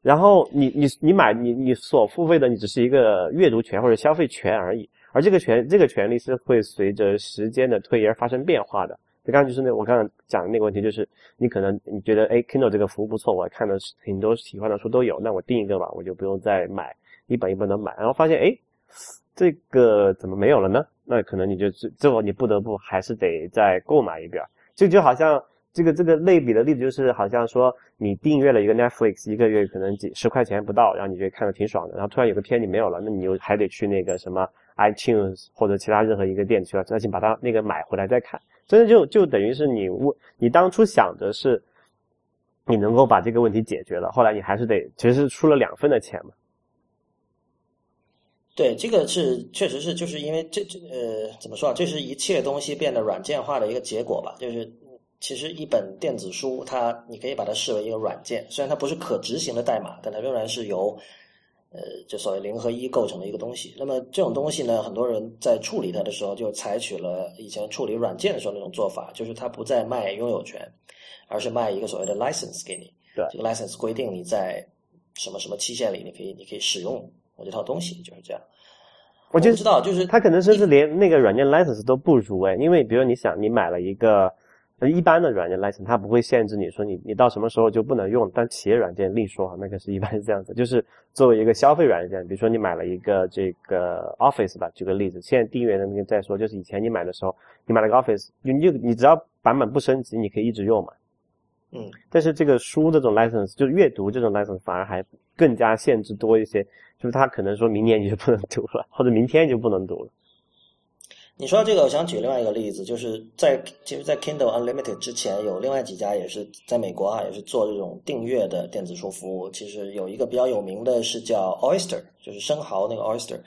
然后你你你买你你所付费的，你只是一个阅读权或者消费权而已，而这个权这个权利是会随着时间的推移而发生变化的。就刚刚就是那我刚刚讲的那个问题，就是你可能你觉得哎，Kindle 这个服务不错，我看的挺多喜欢的书都有，那我订一个吧，我就不用再买。一本一本的买，然后发现哎，这个怎么没有了呢？那可能你就最最后你不得不还是得再购买一遍。就就好像这个这个类比的例子，就是好像说你订阅了一个 Netflix，一个月可能几十块钱不到，然后你觉得看的挺爽的，然后突然有个片你没有了，那你又还得去那个什么 iTunes 或者其他任何一个店去了，再去把它那个买回来再看。真的就就等于是你问你当初想的是你能够把这个问题解决了，后来你还是得其实是出了两份的钱嘛。对，这个是确实是，就是因为这这呃，怎么说啊？这是一切东西变得软件化的一个结果吧。就是其实一本电子书，它你可以把它视为一个软件，虽然它不是可执行的代码，但它仍然是由呃，就所谓零和一构成的一个东西。那么这种东西呢，很多人在处理它的时候，就采取了以前处理软件的时候那种做法，就是它不再卖拥有权，而是卖一个所谓的 license 给你。对，这个 license 规定你在什么什么期限里，你可以你可以使用。我这套东西就是这样，我就知道，就是他可能甚至连那个软件 license 都不如哎，因为比如你想，你买了一个一般的软件 license，它不会限制你说你你到什么时候就不能用，但企业软件另说哈，那个是一般是这样子，就是作为一个消费软件，比如说你买了一个这个 Office 吧，举个例子，现在订阅的那个再说，就是以前你买的时候，你买了个 Office，你就你只要版本不升级，你可以一直用嘛。嗯，但是这个书这种 license 就是阅读这种 license 反而还更加限制多一些，就是它可能说明年你就不能读了，或者明天你就不能读了。你说到这个，我想举另外一个例子，就是在其实，在 Kindle Unlimited 之前，有另外几家也是在美国啊，也是做这种订阅的电子书服务。其实有一个比较有名的是叫 Oyster，就是生蚝那个 Oyster，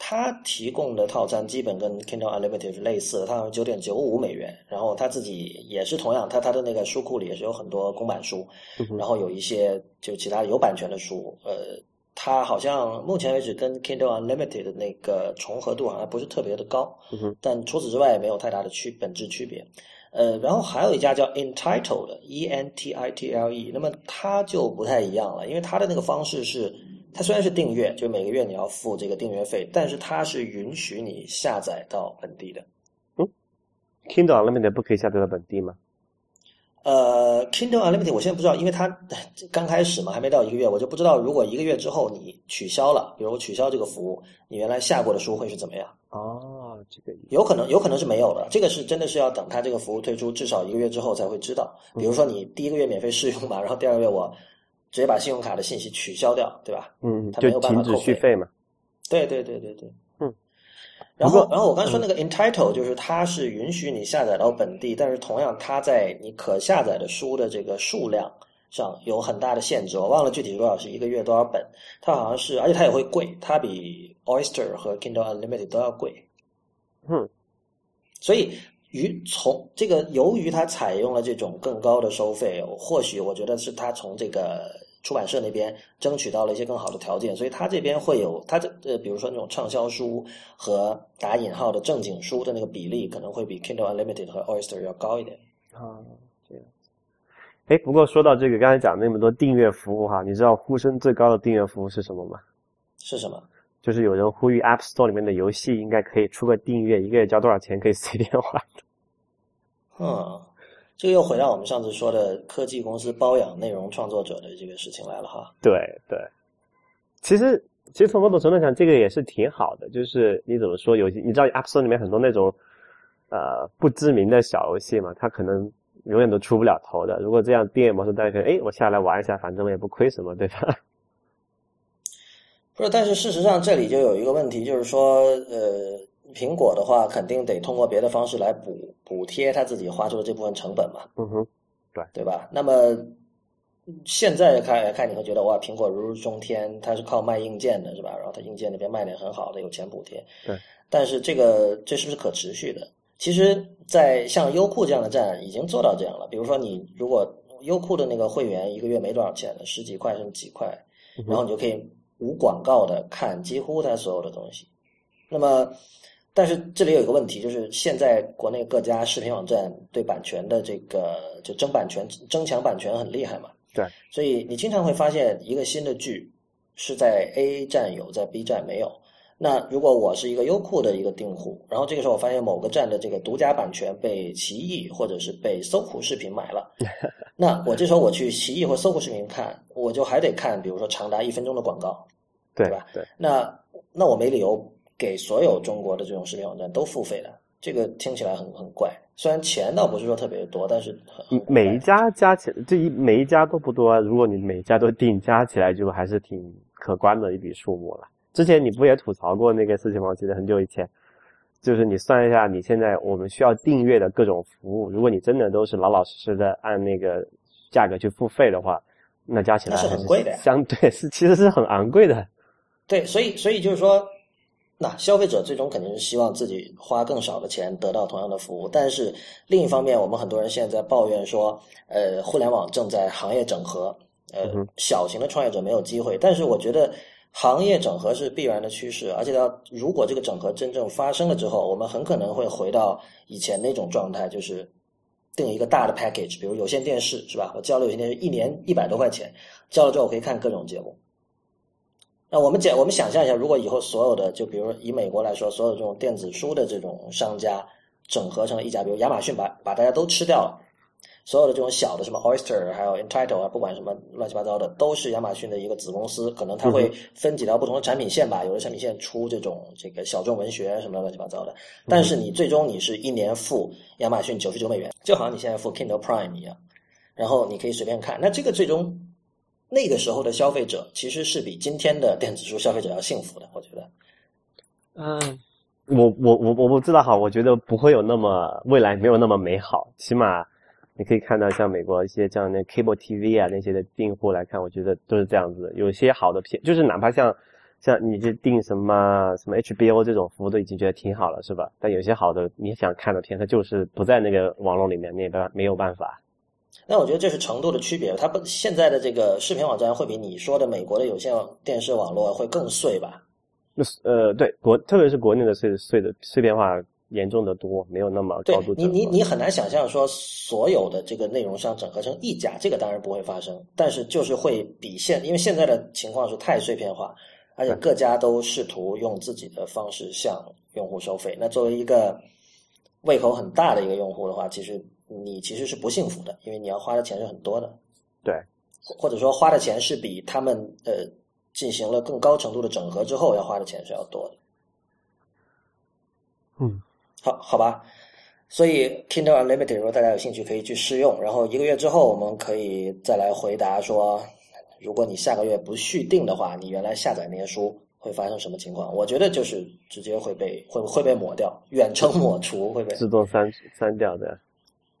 它提供的套餐基本跟 Kindle Unlimited 是类似的，它九点九五美元。然后它自己也是同样，它它的那个书库里也是有很多公版书，然后有一些就其他有版权的书，呃。它好像目前为止跟 Kindle Unlimited 的那个重合度好像不是特别的高，但除此之外也没有太大的区本质区别。呃，然后还有一家叫 Entitled，E N T I T L E，那么它就不太一样了，因为它的那个方式是，它虽然是订阅，就每个月你要付这个订阅费，但是它是允许你下载到本地的。嗯，Kindle Unlimited 不可以下载到本地吗？呃，Kindle Unlimited 我现在不知道，因为它刚开始嘛，还没到一个月，我就不知道如果一个月之后你取消了，比如取消这个服务，你原来下过的书会是怎么样？哦，这个有可能，有可能是没有的。这个是真的是要等它这个服务推出至少一个月之后才会知道。比如说你第一个月免费试用嘛，然后第二个月我直接把信用卡的信息取消掉，对吧？嗯，它没有办法扣费嘛。对对对对对。然后，然后我刚才说那个 entitle 就是它是允许你下载到本地，但是同样它在你可下载的书的这个数量上有很大的限制。我忘了具体多少是一个月多少本，它好像是，而且它也会贵，它比 Oyster 和 Kindle Unlimited 都要贵。嗯，所以于从这个由于它采用了这种更高的收费，或许我觉得是它从这个。出版社那边争取到了一些更好的条件，所以他这边会有他这呃，比如说那种畅销书和打引号的正经书的那个比例，可能会比 Kindle Unlimited 和 Oyster 要高一点。啊，这样。哎，不过说到这个，刚才讲那么多订阅服务哈，你知道呼声最高的订阅服务是什么吗？是什么？就是有人呼吁 App Store 里面的游戏应该可以出个订阅，一个月交多少钱可以 随便玩。嗯。这个又回到我们上次说的科技公司包养内容创作者的这个事情来了哈。对对，其实其实从某种程度上，这个也是挺好的。就是你怎么说，有些你知道 App Store 里面很多那种呃不知名的小游戏嘛，它可能永远都出不了头的。如果这样订阅模式，大家可以哎，我下来玩一下，反正我也不亏什么，对吧？不是，但是事实上这里就有一个问题，就是说呃。苹果的话，肯定得通过别的方式来补补贴他自己花出的这部分成本嘛。嗯哼，对对吧？那么现在看看，你会觉得哇，苹果如日中天，它是靠卖硬件的，是吧？然后它硬件那边卖的很好的，有钱补贴。对。但是这个这是不是可持续的？其实，在像优酷这样的站已经做到这样了。比如说，你如果优酷的那个会员一个月没多少钱的，十几块甚至几块，然后你就可以无广告的看几乎它所有的东西。那么。但是这里有一个问题，就是现在国内各家视频网站对版权的这个就争版权、争抢版权很厉害嘛？对，所以你经常会发现一个新的剧是在 A 站有，在 B 站没有。那如果我是一个优酷的一个订户，然后这个时候我发现某个站的这个独家版权被奇异或者是被搜狐视频买了，那我这时候我去奇异或搜狐视频看，我就还得看，比如说长达一分钟的广告，对吧？对，那那我没理由。给所有中国的这种视频网站都付费的，这个听起来很很怪。虽然钱倒不是说特别多，但是每一家加起来，这一每一家都不多。如果你每家都定，加起来就还是挺可观的一笔数目了。之前你不也吐槽过那个事情吗？我记得很久以前，就是你算一下，你现在我们需要订阅的各种服务，如果你真的都是老老实实的按那个价格去付费的话，那加起来是很贵的。相对是其实是很昂贵的。对，所以所以就是说。那消费者最终肯定是希望自己花更少的钱得到同样的服务，但是另一方面，我们很多人现在在抱怨说，呃，互联网正在行业整合，呃，小型的创业者没有机会。但是我觉得行业整合是必然的趋势，而且要如果这个整合真正发生了之后，我们很可能会回到以前那种状态，就是定一个大的 package，比如有线电视是吧？我交了有线电视一年一百多块钱，交了之后我可以看各种节目。那我们讲，我们想象一下，如果以后所有的，就比如以美国来说，所有这种电子书的这种商家整合成了一家，比如亚马逊把把大家都吃掉了，所有的这种小的什么 Oyster，还有 Entitle 啊，不管什么乱七八糟的，都是亚马逊的一个子公司，可能它会分几条不同的产品线吧，有的产品线出这种这个小众文学什么乱七八糟的，但是你最终你是一年付亚马逊九十九美元，就好像你现在付 Kindle Prime 一样，然后你可以随便看，那这个最终。那个时候的消费者其实是比今天的电子书消费者要幸福的，我觉得。嗯，我我我我不知道哈，我觉得不会有那么未来没有那么美好，起码你可以看到像美国一些这样的 cable TV 啊那些的订户来看，我觉得都是这样子。有些好的片，就是哪怕像像你这订什么什么 HBO 这种服务都已经觉得挺好了，是吧？但有些好的你想看的片，它就是不在那个网络里面，你也办没有办法。那我觉得这是程度的区别，它不现在的这个视频网站会比你说的美国的有线电视网络会更碎吧？呃，对国，特别是国内的碎碎的碎片化严重的多，没有那么高度。你你你很难想象说所有的这个内容商整合成一家，这个当然不会发生，但是就是会比现，因为现在的情况是太碎片化，而且各家都试图用自己的方式向用户收费。那作为一个胃口很大的一个用户的话，其实你其实是不幸福的，因为你要花的钱是很多的。对，或者说花的钱是比他们呃。进行了更高程度的整合之后，要花的钱是要多的。嗯，好，好吧。所以 Kindle Unlimited，如果大家有兴趣，可以去试用。然后一个月之后，我们可以再来回答说，如果你下个月不续订的话，你原来下载那些书会发生什么情况？我觉得就是直接会被会会被抹掉，远程抹除会被自动删删掉的。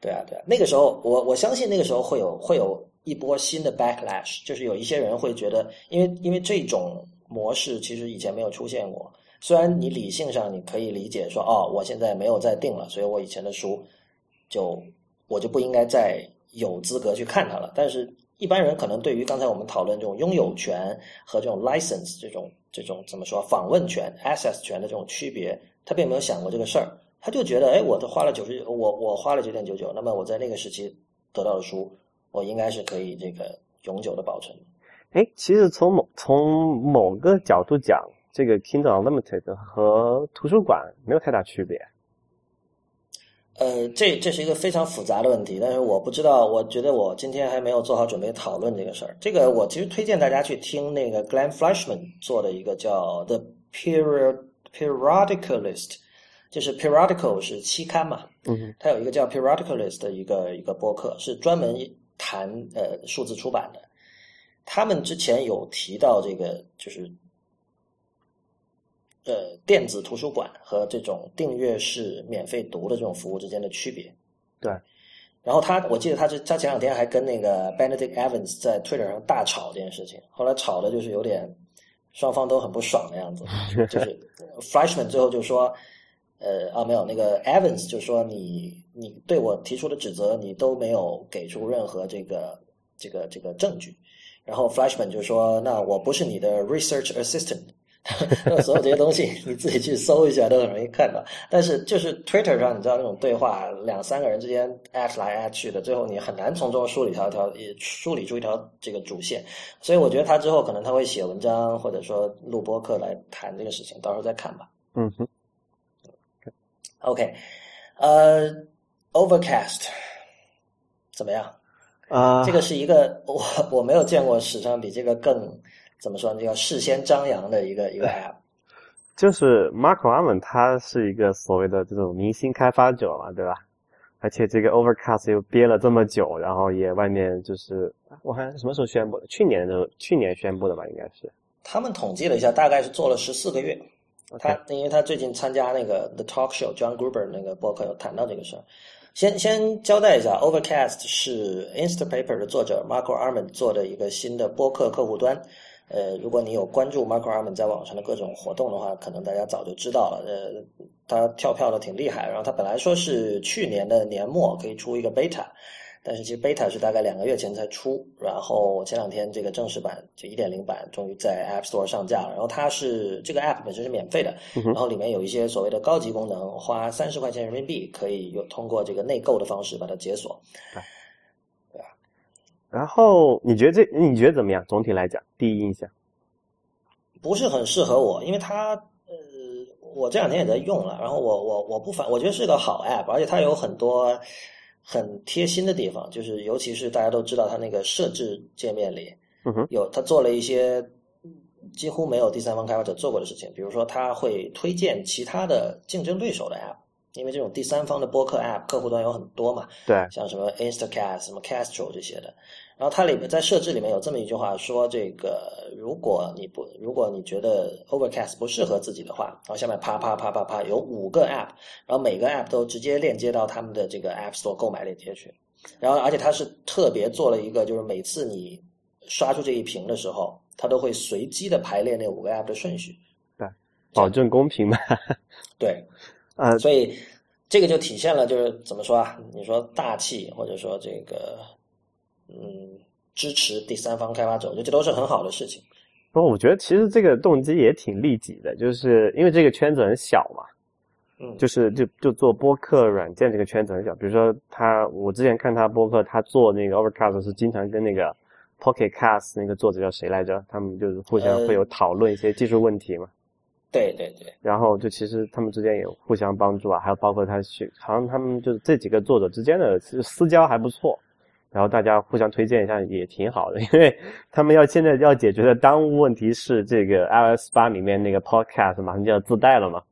对啊，对啊。那个时候，我我相信那个时候会有会有。一波新的 backlash，就是有一些人会觉得，因为因为这种模式其实以前没有出现过。虽然你理性上你可以理解说，哦，我现在没有再订了，所以我以前的书就我就不应该再有资格去看它了。但是一般人可能对于刚才我们讨论这种拥有权和这种 license 这种这种怎么说访问权 access 权的这种区别，他并没有想过这个事儿。他就觉得，哎，我都花了九十，我我花了九点九九，那么我在那个时期得到的书。我应该是可以这个永久的保存。哎，其实从某从某个角度讲，这个 Kindle Unlimited 和图书馆没有太大区别。呃，这这是一个非常复杂的问题，但是我不知道，我觉得我今天还没有做好准备讨论这个事儿。这个我其实推荐大家去听那个 Glenn Flashman 做的一个叫 The Period Periodicalist，就是 Periodical 是期刊嘛，嗯，它有一个叫 Periodicalist 的一个一个播客，是专门。谈呃数字出版的，他们之前有提到这个，就是呃电子图书馆和这种订阅式免费读的这种服务之间的区别。对。然后他，我记得他这他前两天还跟那个 Benedict Evans 在 Twitter 上大吵这件事情，后来吵的就是有点双方都很不爽的样子。就是 Freshman 最后就说。呃啊，没有那个 Evans 就说你你对我提出的指责，你都没有给出任何这个这个这个证据。然后 Flashman 就说，那我不是你的 research assistant，所有这些东西你自己去搜一下都很容易看到。但是就是 Twitter 上你知道那种对话，两三个人之间 at 来 at 去的，最后你很难从中梳理条条梳理出一条这个主线。所以我觉得他之后可能他会写文章或者说录播课来谈这个事情，到时候再看吧。嗯哼。OK，呃，Overcast 怎么样？啊，这个是一个我我没有见过史上比这个更怎么说呢？叫事先张扬的一个一个 App。就是 Mark a r m a n 他是一个所谓的这种明星开发者嘛，对吧？而且这个 Overcast 又憋了这么久，然后也外面就是我看什么时候宣布的？去年的去年宣布的吧，应该是。他们统计了一下，大概是做了十四个月。他因为他最近参加那个 The Talk Show John Gruber 那个播客有谈到这个事儿，先先交代一下，Overcast 是 Instapaper 的作者 Marco Arman 做的一个新的播客客户端。呃，如果你有关注 Marco Arman 在网上的各种活动的话，可能大家早就知道了。呃，他跳票的挺厉害，然后他本来说是去年的年末可以出一个 beta。但是其实 beta 是大概两个月前才出，然后前两天这个正式版就一点零版终于在 App Store 上架了。然后它是这个 App 本身是免费的，然后里面有一些所谓的高级功能，花三十块钱人民币可以有通过这个内购的方式把它解锁。对啊。然后你觉得这你觉得怎么样？总体来讲，第一印象不是很适合我，因为它呃，我这两天也在用了，然后我我我不反，我觉得是个好 App，而且它有很多。很贴心的地方，就是尤其是大家都知道，它那个设置界面里，有它做了一些几乎没有第三方开发者做过的事情，比如说它会推荐其他的竞争对手的 App，因为这种第三方的播客 App 客户端有很多嘛，对，像什么 Instacast、什么 Castro 这些的，然后它里面在设置里面有这么一句话说：这个如果你不如果你觉得 Overcast 不适合自己的话，然后下面啪啪啪啪啪有五个 App，然后每个 App 都直接链接到他们的这个 App Store 购买链接去。然后而且它是特别做了一个，就是每次你刷出这一屏的时候，它都会随机的排列那五个 App 的顺序，对，保证公平嘛。对，啊，所以这个就体现了就是怎么说啊？你说大气，或者说这个。嗯，支持第三方开发者，我觉得这都是很好的事情。不，我觉得其实这个动机也挺利己的，就是因为这个圈子很小嘛。嗯，就是就就做播客软件这个圈子很小。比如说他，我之前看他播客，他做那个 Overcast 是经常跟那个 Pocket Cast 那个作者叫谁来着？他们就是互相会有讨论一些技术问题嘛。对对对。然后就其实他们之间也互相帮助啊，还有包括他去，好像他们就是这几个作者之间的私交还不错。然后大家互相推荐一下也挺好的，因为他们要现在要解决的当务问题是这个 iOS 八里面那个 Podcast 马上就要自带了嘛。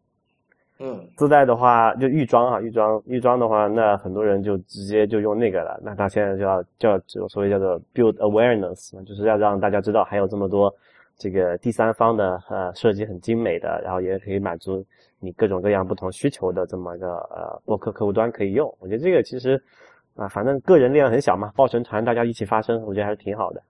嗯，自带的话就预装啊，预装预装的话，那很多人就直接就用那个了。那他现在就要叫所谓叫做 build awareness，就是要让大家知道还有这么多这个第三方的呃设计很精美的，然后也可以满足你各种各样不同需求的这么一个呃播客客户端可以用。我觉得这个其实。啊，反正个人力量很小嘛，抱成团，大家一起发声，我觉得还是挺好的。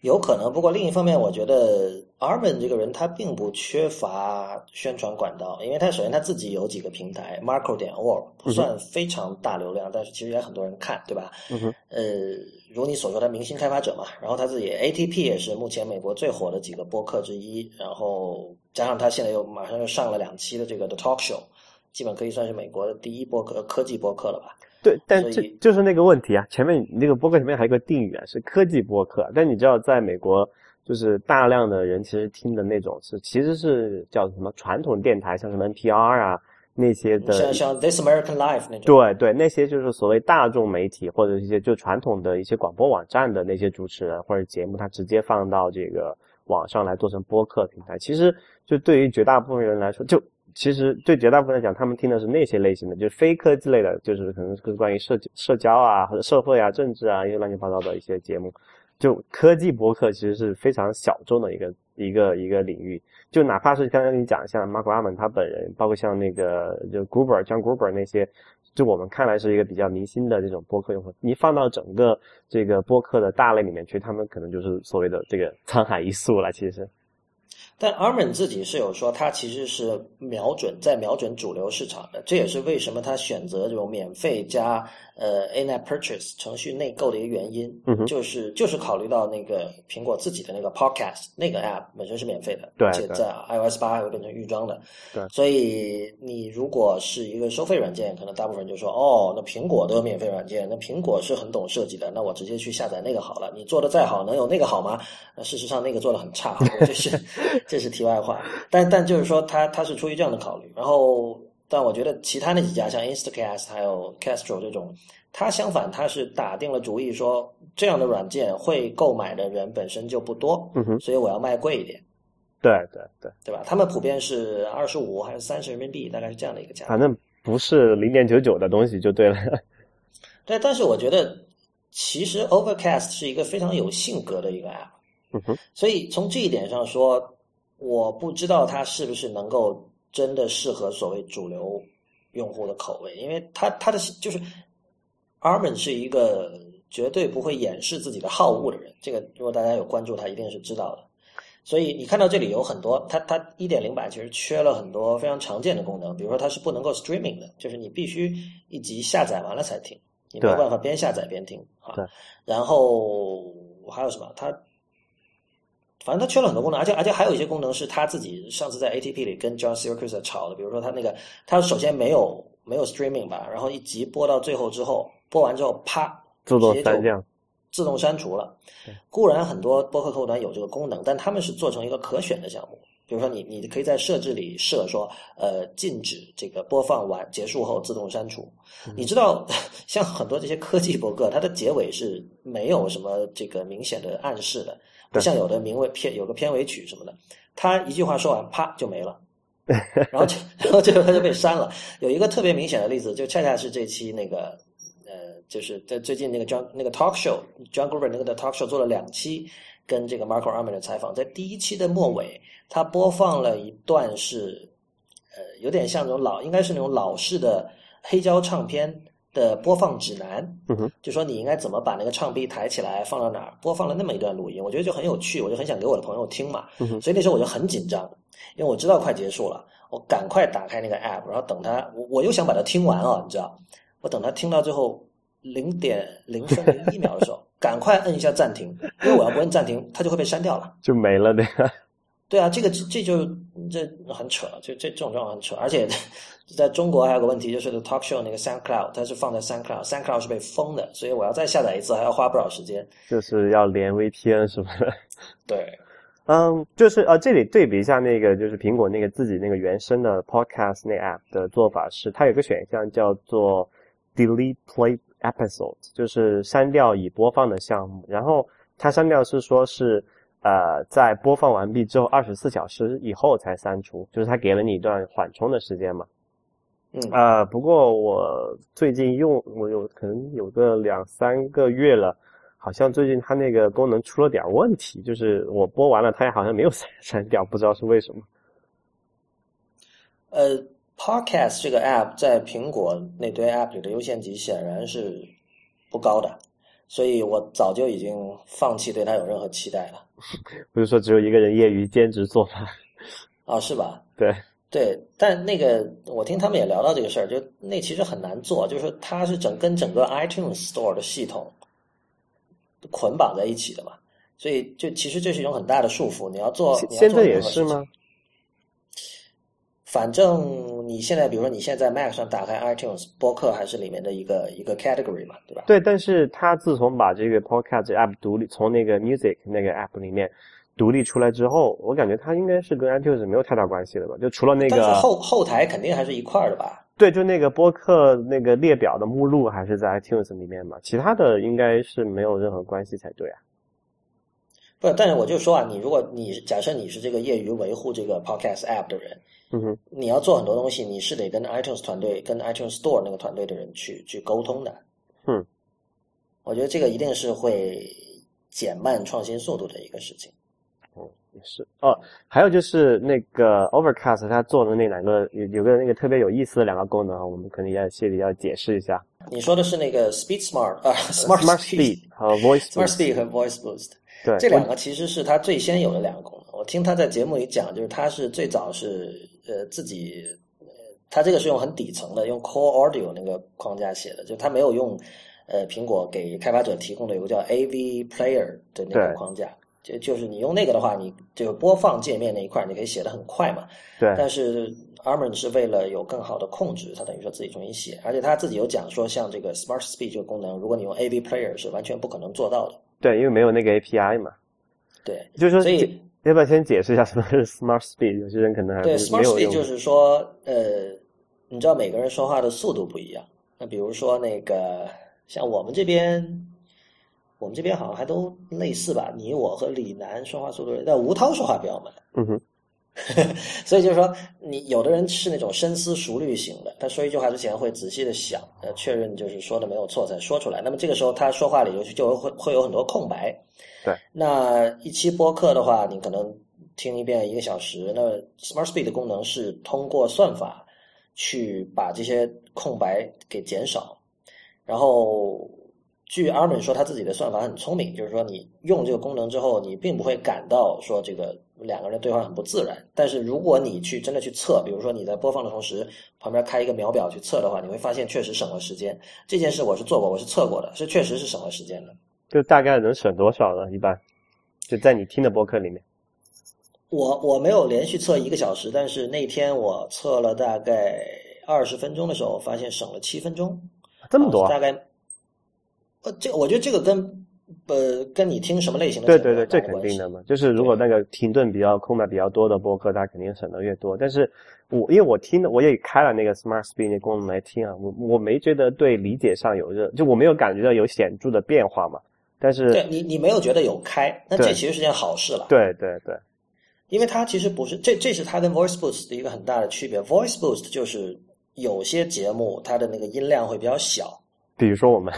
有可能，不过另一方面，我觉得 Armin 这个人他并不缺乏宣传管道，因为他首先他自己有几个平台，Marco 点 org 不算非常大流量，但是其实也很多人看，对吧？嗯哼。呃，如你所说，他明星开发者嘛，然后他自己 ATP 也是目前美国最火的几个播客之一，然后加上他现在又马上又上了两期的这个 The Talk Show，基本可以算是美国的第一播客科技播客了吧。对，但这就是那个问题啊！前面你那个播客前面还有个定语啊，是科技播客。但你知道，在美国，就是大量的人其实听的那种是，其实是叫什么传统电台，像什么 NPR 啊那些的，像像 This American Life 那种。对对，那些就是所谓大众媒体或者一些就传统的一些广播网站的那些主持人或者节目，他直接放到这个网上来做成播客平台。其实就对于绝大部分人来说，就。其实对绝大部分来讲，他们听的是那些类型的，就是非科技类的，就是可能是关于社社交啊或者社会啊、政治啊一些乱七八糟的一些节目。就科技博客其实是非常小众的一个一个一个领域。就哪怕是刚才你讲像 Mark a m a n 他本人，包括像那个就 Gruber、John Gruber 那些，就我们看来是一个比较明星的这种播客用户，你放到整个这个播客的大类里面去，他们可能就是所谓的这个沧海一粟了。其实。但 Armin 自己是有说，他其实是瞄准在瞄准主流市场的，这也是为什么他选择这种免费加呃 In-app Purchase 程序内购的一个原因，就是就是考虑到那个苹果自己的那个 Podcast 那个 App 本身是免费的，对，而且在 iOS 八会变成预装的，对，所以你如果是一个收费软件，可能大部分人就说，哦，那苹果都有免费软件，那苹果是很懂设计的，那我直接去下载那个好了。你做的再好，能有那个好吗？那事实上那个做的很差，就是。这是题外话，但但就是说，他他是出于这样的考虑。然后，但我觉得其他那几家，像 Instacast 还有 Castro 这种，他相反，他是打定了主意说，这样的软件会购买的人本身就不多，嗯哼，所以我要卖贵一点。对对对，对吧？他们普遍是二十五还是三十人民币，大概是这样的一个价。反正不是零点九九的东西就对了。对，但是我觉得，其实 Overcast 是一个非常有性格的一个 App，嗯哼，所以从这一点上说。我不知道它是不是能够真的适合所谓主流用户的口味，因为它它的就是 Armin 是一个绝对不会掩饰自己的好恶的人，这个如果大家有关注他，一定是知道的。所以你看到这里有很多，它它一点零版其实缺了很多非常常见的功能，比如说它是不能够 streaming 的，就是你必须一集下载完了才听，你没有办法边下载边听啊。然后还有什么？它反正它缺了很多功能，而且而且还有一些功能是他自己上次在 ATP 里跟 John Siracusa 吵的，比如说他那个，他首先没有没有 streaming 吧，然后一集播到最后之后，播完之后啪，自动删掉，自动删除了。固然很多播客客户端有这个功能，但他们是做成一个可选的项目，比如说你你可以在设置里设说，呃，禁止这个播放完结束后自动删除。你知道，像很多这些科技博客，它的结尾是没有什么这个明显的暗示的。不像有的名为片有个片尾曲什么的，他一句话说完，啪就没了，然后就然后最后他就被删了。有一个特别明显的例子，就恰恰是这期那个呃就是在最近那个 John 那个 talk show John Gruber 那个的 talk show 做了两期跟这个 Marco Arman 的采访，在第一期的末尾，他播放了一段是呃有点像那种老，应该是那种老式的黑胶唱片的播放指南，就说你应该怎么把那个唱臂抬起来放到哪儿，播放了那么一段录音，我觉得就很有趣，我就很想给我的朋友听嘛，所以那时候我就很紧张，因为我知道快结束了，我赶快打开那个 app，然后等他，我我又想把它听完啊，你知道，我等他听到最后零点零分零一秒的时候，赶快摁一下暂停，因为我要不摁暂停，它就会被删掉了。就没了那个。对啊，这个这这就这很扯，就这这种状况很扯，而且在中国还有个问题，就是 Talk Show 那个 SoundCloud 它是放在 SoundCloud，SoundCloud 是被封的，所以我要再下载一次还要花不少时间。就是要连 VPN 是不是？对，嗯，就是呃，这里对比一下那个，就是苹果那个自己那个原生的 Podcast 那 app 的做法是，它有个选项叫做 Delete Play Episodes，就是删掉已播放的项目。然后它删掉是说是呃，在播放完毕之后二十四小时以后才删除，就是它给了你一段缓冲的时间嘛。嗯呃，不过我最近用，我有可能有个两三个月了，好像最近它那个功能出了点问题，就是我播完了，它也好像没有 删删掉，不知道是为什么。呃，Podcast 这个 app 在苹果那堆 app 里的优先级显然是不高的，所以我早就已经放弃对他有任何期待了。不是说只有一个人业余兼职做饭？啊，是吧？对，对，但那个我听他们也聊到这个事儿，就那其实很难做，就是它是整跟整个 iTunes Store 的系统捆绑在一起的嘛，所以就其实这是一种很大的束缚。你要做，现在也是吗？反正你现在，比如说你现在在 Mac 上打开 iTunes 播客，还是里面的一个一个 category 嘛，对吧？对，但是它自从把这个 Podcast app 独立从那个 Music 那个 app 里面独立出来之后，我感觉它应该是跟 iTunes 没有太大关系了吧？就除了那个后后台肯定还是一块儿的吧？对，就那个播客那个列表的目录还是在 iTunes 里面嘛，其他的应该是没有任何关系才对啊。不，但是我就说啊，你如果你假设你是这个业余维护这个 Podcast app 的人，嗯哼，你要做很多东西，你是得跟 iTunes 团队、跟 iTunes Store 那个团队的人去去沟通的。嗯，我觉得这个一定是会减慢创新速度的一个事情。哦也是哦。还有就是那个 Overcast 它做的那两个有有个那个特别有意思的两个功能啊，我们可能要这里要解释一下。你说的是那个 Speed Smart 啊，Smart Smart Speed 和 Voice Smart Boost Speed 和 Voice Boost 对这两个其实是它最先有的两个功能。我听他在节目里讲，就是他是最早是呃自己，呃他这个是用很底层的，用 Core Audio 那个框架写的，就他没有用呃苹果给开发者提供的有个叫 AV Player 的那个框架。就就是你用那个的话，你这个播放界面那一块，你可以写的很快嘛。对但是 Armin 是为了有更好的控制，他等于说自己重新写，而且他自己有讲说，像这个 Smart Speed 这个功能，如果你用 AV Player 是完全不可能做到的。对，因为没有那个 API 嘛。对，就是说，所以这要不要先解释一下什么是 Smart Speed？有些人可能还对，Smart Speed。就是说，呃，你知道每个人说话的速度不一样。那比如说那个，像我们这边，我们这边好像还都类似吧？你我和李楠说话速度，但吴涛说话比较慢。嗯哼，所以就是说，你有的人是那种深思熟虑型的，他说一句话之前会仔细的想，呃，确认就是说的没有错才说出来。那么这个时候他说话里就就会会有很多空白。对，那一期播客的话，你可能听一遍一个小时，那 Smart Speed 的功能是通过算法去把这些空白给减少，然后。据 Armin 说，他自己的算法很聪明，就是说你用这个功能之后，你并不会感到说这个两个人对话很不自然。但是如果你去真的去测，比如说你在播放的同时，旁边开一个秒表去测的话，你会发现确实省了时间。这件事我是做过，我是测过的，是确实是省了时间的。就大概能省多少呢？一般就在你听的播客里面。我我没有连续测一个小时，但是那天我测了大概二十分钟的时候，发现省了七分钟，这么多啊？大概。呃，这我觉得这个跟呃跟你听什么类型的对对对，这肯定的嘛。就是如果那个停顿比较空白比较多的播客，它肯定省的越多。但是我因为我听的，我也开了那个 Smart Speed 那功能来听啊，我我没觉得对理解上有热，就我没有感觉到有显著的变化嘛。但是对你你没有觉得有开，那这其实是件好事了。对对对，因为它其实不是这，这是它跟 Voice Boost 的一个很大的区别。Voice Boost 就是有些节目它的那个音量会比较小，比如说我们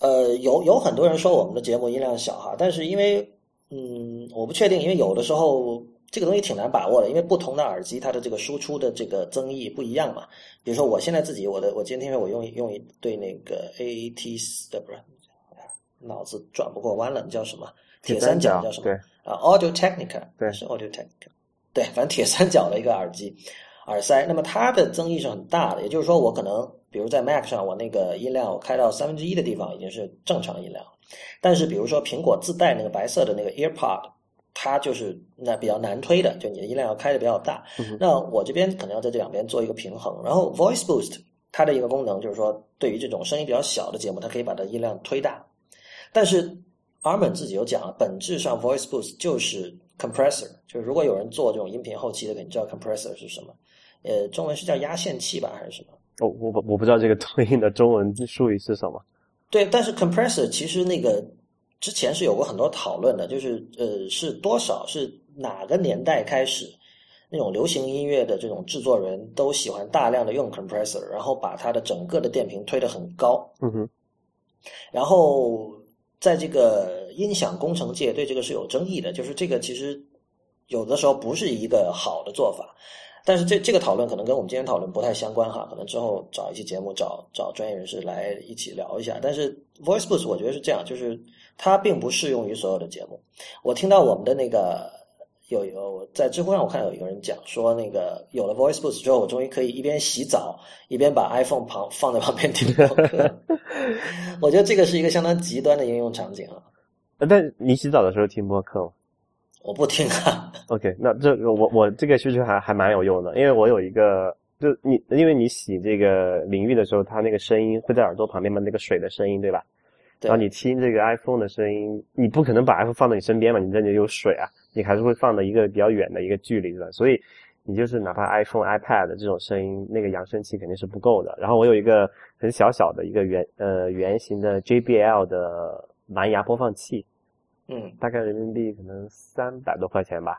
呃，有有很多人说我们的节目音量小哈，但是因为嗯，我不确定，因为有的时候这个东西挺难把握的，因为不同的耳机它的这个输出的这个增益不一样嘛。比如说我现在自己我的我今天因为我用用一对那个 AAT 的不是，脑子转不过弯了，叫什么？铁三角叫什么？对啊，Audio Technica，对，是 Audio Technica，对，反正铁三角的一个耳机耳塞，那么它的增益是很大的，也就是说我可能。比如在 Mac 上，我那个音量我开到三分之一的地方已经是正常音量，但是比如说苹果自带那个白色的那个 AirPod，它就是那比较难推的，就你的音量要开的比较大。那我这边可能要在这两边做一个平衡。然后 Voice Boost 它的一个功能就是说，对于这种声音比较小的节目，它可以把它音量推大。但是 Armin 自己有讲，本质上 Voice Boost 就是 compressor，就是如果有人做这种音频后期的，肯定知道 compressor 是什么。呃，中文是叫压线器吧，还是什么？我我不我不知道这个对应的中文术语是什么。对，但是 compressor 其实那个之前是有过很多讨论的，就是呃，是多少是哪个年代开始，那种流行音乐的这种制作人都喜欢大量的用 compressor，然后把它的整个的电瓶推得很高。嗯哼。然后在这个音响工程界对这个是有争议的，就是这个其实有的时候不是一个好的做法。但是这这个讨论可能跟我们今天讨论不太相关哈，可能之后找一期节目找找专业人士来一起聊一下。但是 Voice Boost 我觉得是这样，就是它并不适用于所有的节目。我听到我们的那个有有在知乎上我看有一个人讲说，那个有了 Voice Boost 之后，我终于可以一边洗澡一边把 iPhone 旁放在旁边听播客。我觉得这个是一个相当极端的应用场景啊。但你洗澡的时候听播客吗？我不听啊。OK，那这个我我这个需求还还蛮有用的，因为我有一个，就你因为你洗这个淋浴的时候，它那个声音会在耳朵旁边嘛，那个水的声音，对吧？对。然后你听这个 iPhone 的声音，你不可能把 iPhone 放到你身边嘛，你这里有水啊，你还是会放到一个比较远的一个距离的，所以你就是哪怕 iPhone、iPad 这种声音，那个扬声器肯定是不够的。然后我有一个很小小的一个圆呃圆形的 JBL 的蓝牙播放器。嗯，大概人民币可能三百多块钱吧，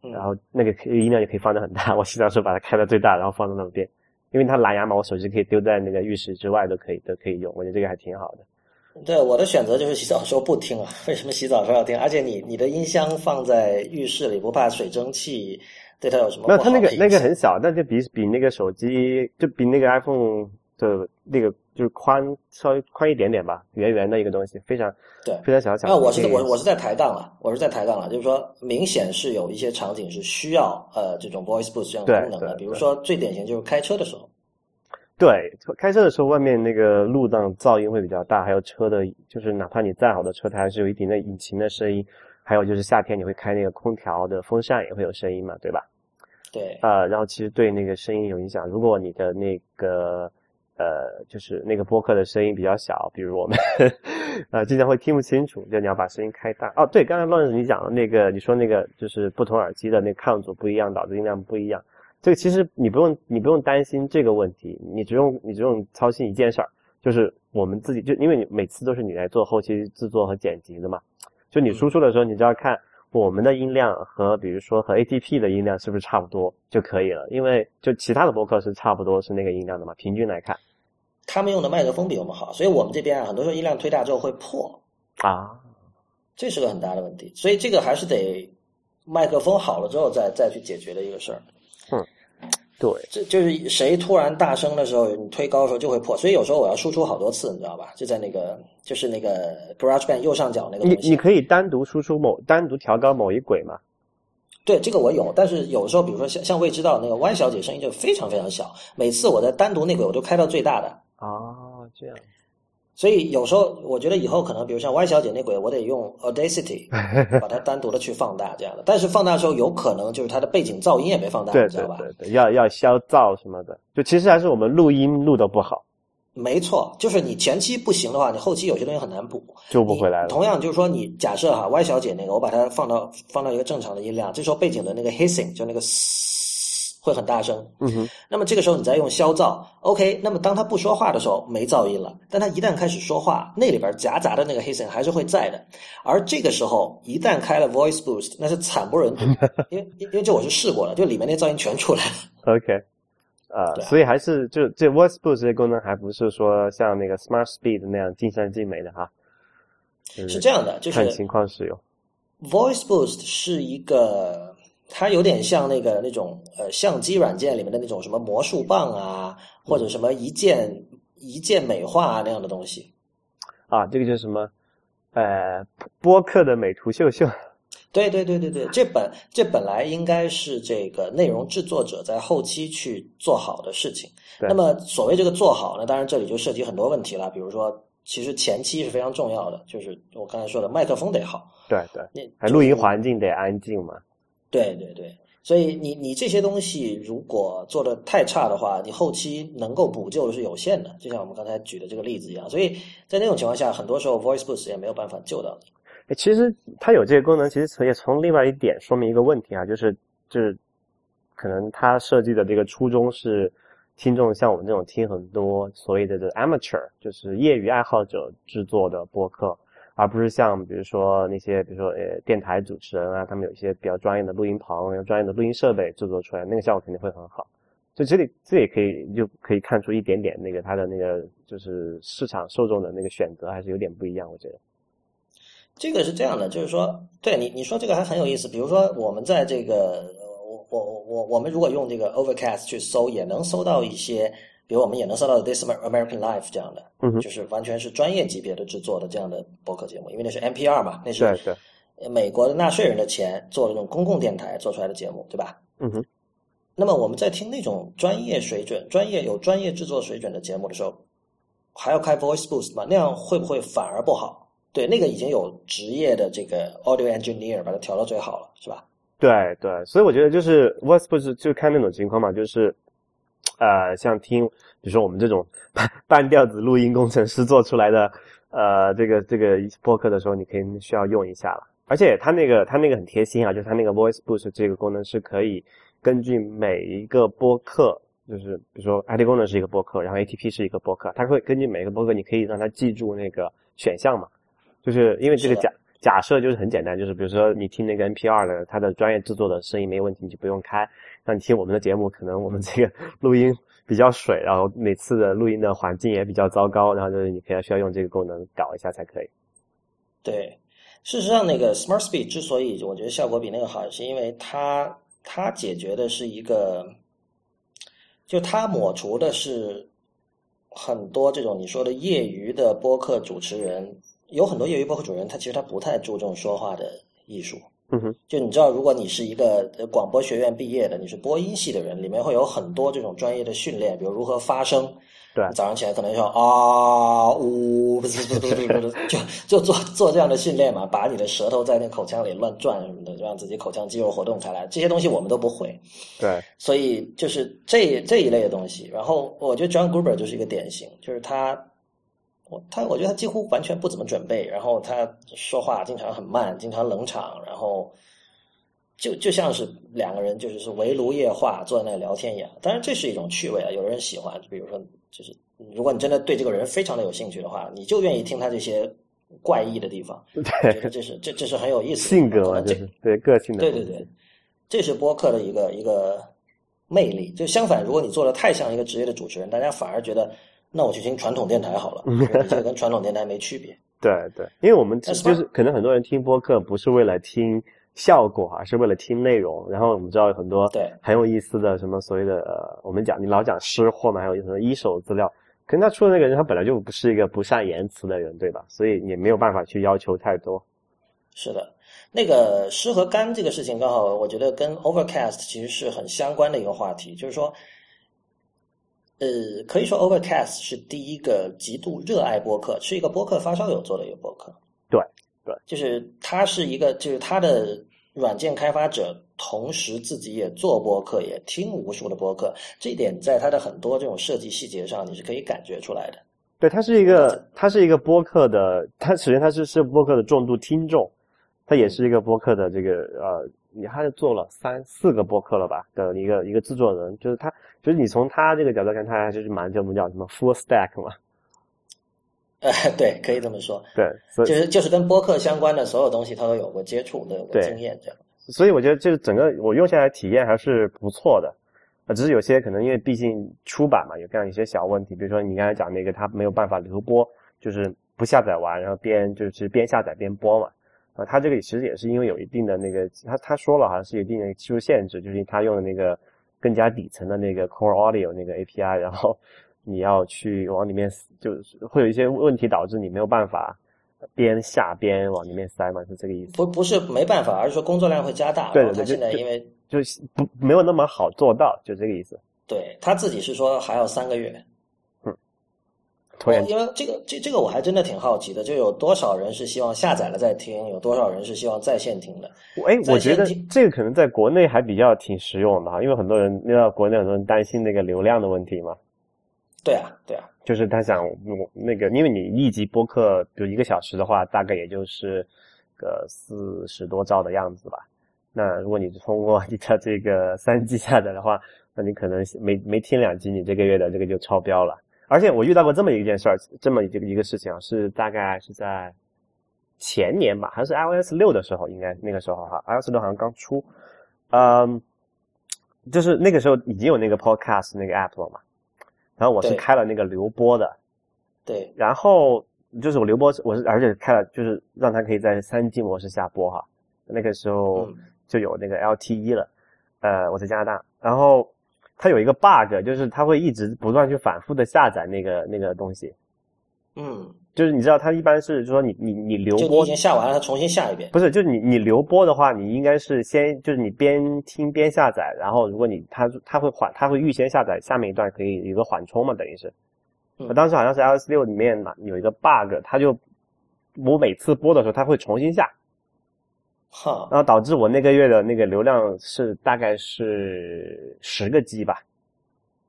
然后那个音量也可以放的很大。我洗澡时候把它开到最大，然后放在那边，因为它蓝牙嘛，我手机可以丢在那个浴室之外都可以，都可以用。我觉得这个还挺好的。对，我的选择就是洗澡时候不听啊。为什么洗澡时候要听？而且你你的音箱放在浴室里，不怕水蒸气对它有什么？那它那个那个很小，但就比比那个手机就比那个 iPhone 的那个。就是宽稍微宽一点点吧，圆圆的一个东西，非常对，非常小巧。那我是我我是在抬杠了，我是在抬杠了，就是说明显是有一些场景是需要呃这种 voice boost 这样的功能的，比如说最典型就是开车的时候。对，开车的时候外面那个路障噪音会比较大，还有车的，就是哪怕你再好的车，它还是有一定的引擎的声音。还有就是夏天你会开那个空调的风扇也会有声音嘛，对吧？对。啊，然后其实对那个声音有影响。如果你的那个。呃，就是那个播客的声音比较小，比如我们，呃，经常会听不清楚，就你要把声音开大。哦，对，刚才乱子你讲的那个，你说那个就是不同耳机的那个抗阻不一样，导致音量不一样。这个其实你不用，你不用担心这个问题，你只用你只用操心一件事儿，就是我们自己就因为你每次都是你来做后期制作和剪辑的嘛，就你输出的时候，你就要看。我们的音量和比如说和 ATP 的音量是不是差不多就可以了？因为就其他的播客是差不多是那个音量的嘛，平均来看，他们用的麦克风比我们好，所以我们这边啊，很多时候音量推大之后会破啊，这是个很大的问题，所以这个还是得麦克风好了之后再再去解决的一个事儿。嗯。对，这就是谁突然大声的时候，你推高的时候就会破，所以有时候我要输出好多次，你知道吧？就在那个，就是那个 GarageBand 右上角那个。你你可以单独输出某单独调高某一轨吗？对，这个我有，但是有时候，比如说像像未知道那个 Y 小姐声音就非常非常小，每次我在单独那轨我都开到最大的。啊，这样。所以有时候我觉得以后可能，比如像 Y 小姐那鬼，我得用 Audacity 把它单独的去放大这样的。但是放大的时候，有可能就是它的背景噪音也没放大？对对对，要要消噪什么的。就其实还是我们录音录的不好。没错，就是你前期不行的话，你后期有些东西很难补，救不回来了。同样就是说，你假设哈 Y 小姐那个，我把它放到放到一个正常的音量，这时候背景的那个 hissing 就那个。会很大声，嗯哼。那么这个时候你再用消噪，OK。那么当他不说话的时候没噪音了，但他一旦开始说话，那里边夹杂的那个黑声还是会在的。而这个时候一旦开了 Voice Boost，那是惨不忍睹，因为因为这我是试过了，就里面那噪音全出来了。OK。呃，所以还是就这 Voice Boost 这些功能还不是说像那个 Smart Speed 那样尽善尽美的哈。是这样的，就是看情况使用。Voice Boost 是一个，它有点像那个那种呃相机软件里面的那种什么魔术棒啊，或者什么一键一键美化啊那样的东西。啊，这个叫什么？呃，播客的美图秀秀。对对对对对，这本这本来应该是这个内容制作者在后期去做好的事情。那么所谓这个做好呢，当然这里就涉及很多问题了，比如说。其实前期是非常重要的，就是我刚才说的麦克风得好，对对，还录音环境得安静嘛。对对对，所以你你这些东西如果做的太差的话，你后期能够补救的是有限的，就像我们刚才举的这个例子一样。所以在那种情况下，很多时候 Voice Boost 也没有办法救到你。其实它有这个功能，其实也从另外一点说明一个问题啊，就是就是可能它设计的这个初衷是。听众像我们这种听很多所谓的这 amateur，就是业余爱好者制作的播客，而不是像比如说那些比如说呃电台主持人啊，他们有一些比较专业的录音棚、有专业的录音设备制作出来，那个效果肯定会很好。就这里这也可以就可以看出一点点那个它的那个就是市场受众的那个选择还是有点不一样，我觉得。这个是这样的，就是说，对你你说这个还很有意思，比如说我们在这个。我我我我们如果用这个 Overcast 去搜，也能搜到一些，比如我们也能搜到 This American Life 这样的，嗯，就是完全是专业级别的制作的这样的播客节目，因为那是 NPR 嘛，那是美国的纳税人的钱做的那种公共电台做出来的节目，对吧？嗯哼。那么我们在听那种专业水准、专业有专业制作水准的节目的时候，还要开 Voice Boost 吗？那样会不会反而不好？对，那个已经有职业的这个 Audio Engineer 把它调到最好了，是吧？对对，所以我觉得就是 Voice Boost 就看那种情况嘛，就是，呃，像听，比如说我们这种半半调子录音工程师做出来的，呃，这个这个播客的时候，你可以需要用一下了。而且它那个它那个很贴心啊，就是它那个 voice boost 这个功能是可以根据每一个播客，就是比如说 IT 功能是一个播客，然后 ATP 是一个播客，它会根据每个播客，你可以让它记住那个选项嘛，就是因为这个假。假设就是很简单，就是比如说你听那个 NPR 的，它的专业制作的声音没问题，你就不用开。那你听我们的节目，可能我们这个 录音比较水，然后每次的录音的环境也比较糟糕，然后就是你可能需要用这个功能搞一下才可以。对，事实上那个 Smart Speed 之所以我觉得效果比那个好，是因为它它解决的是一个，就它抹除的是很多这种你说的业余的播客主持人。有很多业余播客主持人，他其实他不太注重说话的艺术。嗯哼，就你知道，如果你是一个广播学院毕业的，你是播音系的人，里面会有很多这种专业的训练，比如如何发声。对，早上起来可能要啊呜，不是不是不是不是，就就做做这样的训练嘛，把你的舌头在那口腔里乱转什么的，让自己口腔肌肉活动开来。这些东西我们都不会。对，所以就是这这一类的东西。然后我觉得 John Gruber 就是一个典型，就是他。我他我觉得他几乎完全不怎么准备，然后他说话经常很慢，经常冷场，然后就就像是两个人就是是围炉夜话，坐在那聊天一样。当然这是一种趣味啊，有的人喜欢。比如说，就是如果你真的对这个人非常的有兴趣的话，你就愿意听他这些怪异的地方。对，这是这这是很有意思。性格嘛，就是对个性的。对对对，这是播客的一个一个魅力。就相反，如果你做的太像一个职业的主持人，大家反而觉得。那我去听传统电台好了，这个跟传统电台没区别。对对，因为我们就是可能很多人听播客不是为了听效果，而是为了听内容。然后我们知道有很多对很有意思的什么所谓的呃，我们讲你老讲湿货嘛，还有什么一手资料，可能他出的那个人他本来就不是一个不善言辞的人，对吧？所以也没有办法去要求太多。是的，那个湿和干这个事情，刚好我觉得跟 Overcast 其实是很相关的一个话题，就是说。呃，可以说 Overcast 是第一个极度热爱播客，是一个播客发烧友做的一个播客。对对，就是他是一个，就是他的软件开发者，同时自己也做播客，也听无数的播客。这一点在他的很多这种设计细节上，你是可以感觉出来的。对，他是一个，他是一个播客的，他首先他是是播客的重度听众，他也是一个播客的这个呃。你还是做了三四个播客了吧的一个一个制作人，就是他，就是你从他这个角度看，他还是蛮叫我们叫什么 full stack 嘛？呃，对，可以这么说。对，就是就是跟播客相关的所有东西，他都有过接触，都有过经验这样。所以我觉得就是整个我用下来体验还是不错的。啊，只是有些可能因为毕竟出版嘛，有这样一些小问题，比如说你刚才讲那个它没有办法留播，就是不下载完然后边就是边下载边播嘛。啊，它这个其实也是因为有一定的那个，他他说了好像是有一定的技术限制，就是他用的那个更加底层的那个 Core Audio 那个 API，然后你要去往里面，就是会有一些问题导致你没有办法边下边往里面塞嘛，是这个意思？不不是没办法，而是说工作量会加大。对对对，现在因为就是不没有那么好做到，就这个意思。对他自己是说还要三个月。因为这个这这个我还真的挺好奇的，就有多少人是希望下载了再听，有多少人是希望在线听的？哎，我觉得这个可能在国内还比较挺实用的哈，因为很多人因为国内很多人担心那个流量的问题嘛。对啊，对啊，就是他想那个，因为你一集播客，比如一个小时的话，大概也就是个四十多兆的样子吧。那如果你通过你的这个三 G 下载的话，那你可能没没听两集，你这个月的这个就超标了。而且我遇到过这么一件事儿，这么一个一个事情啊，是大概是在前年吧，还是 iOS 六的时候，应该那个时候哈，iOS 六好像刚出，嗯，就是那个时候已经有那个 Podcast 那个 app 了嘛，然后我是开了那个留播的，对，然后就是我留播，我是而且开了，就是让它可以在三 G 模式下播哈，那个时候就有那个 LTE 了，呃，我在加拿大，然后。它有一个 bug，就是它会一直不断去反复的下载那个那个东西。嗯，就是你知道，它一般是说你你你留播已经下完了，它重新下一遍。不是，就是你你留播的话，你应该是先就是你边听边下载，然后如果你它它会缓，它会预先下载下面一段，可以有一个缓冲嘛，等于是。我当时好像是 iOS 六里面嘛有一个 bug，它就我每次播的时候，它会重新下。哈，然后导致我那个月的那个流量是大概是十个 G 吧，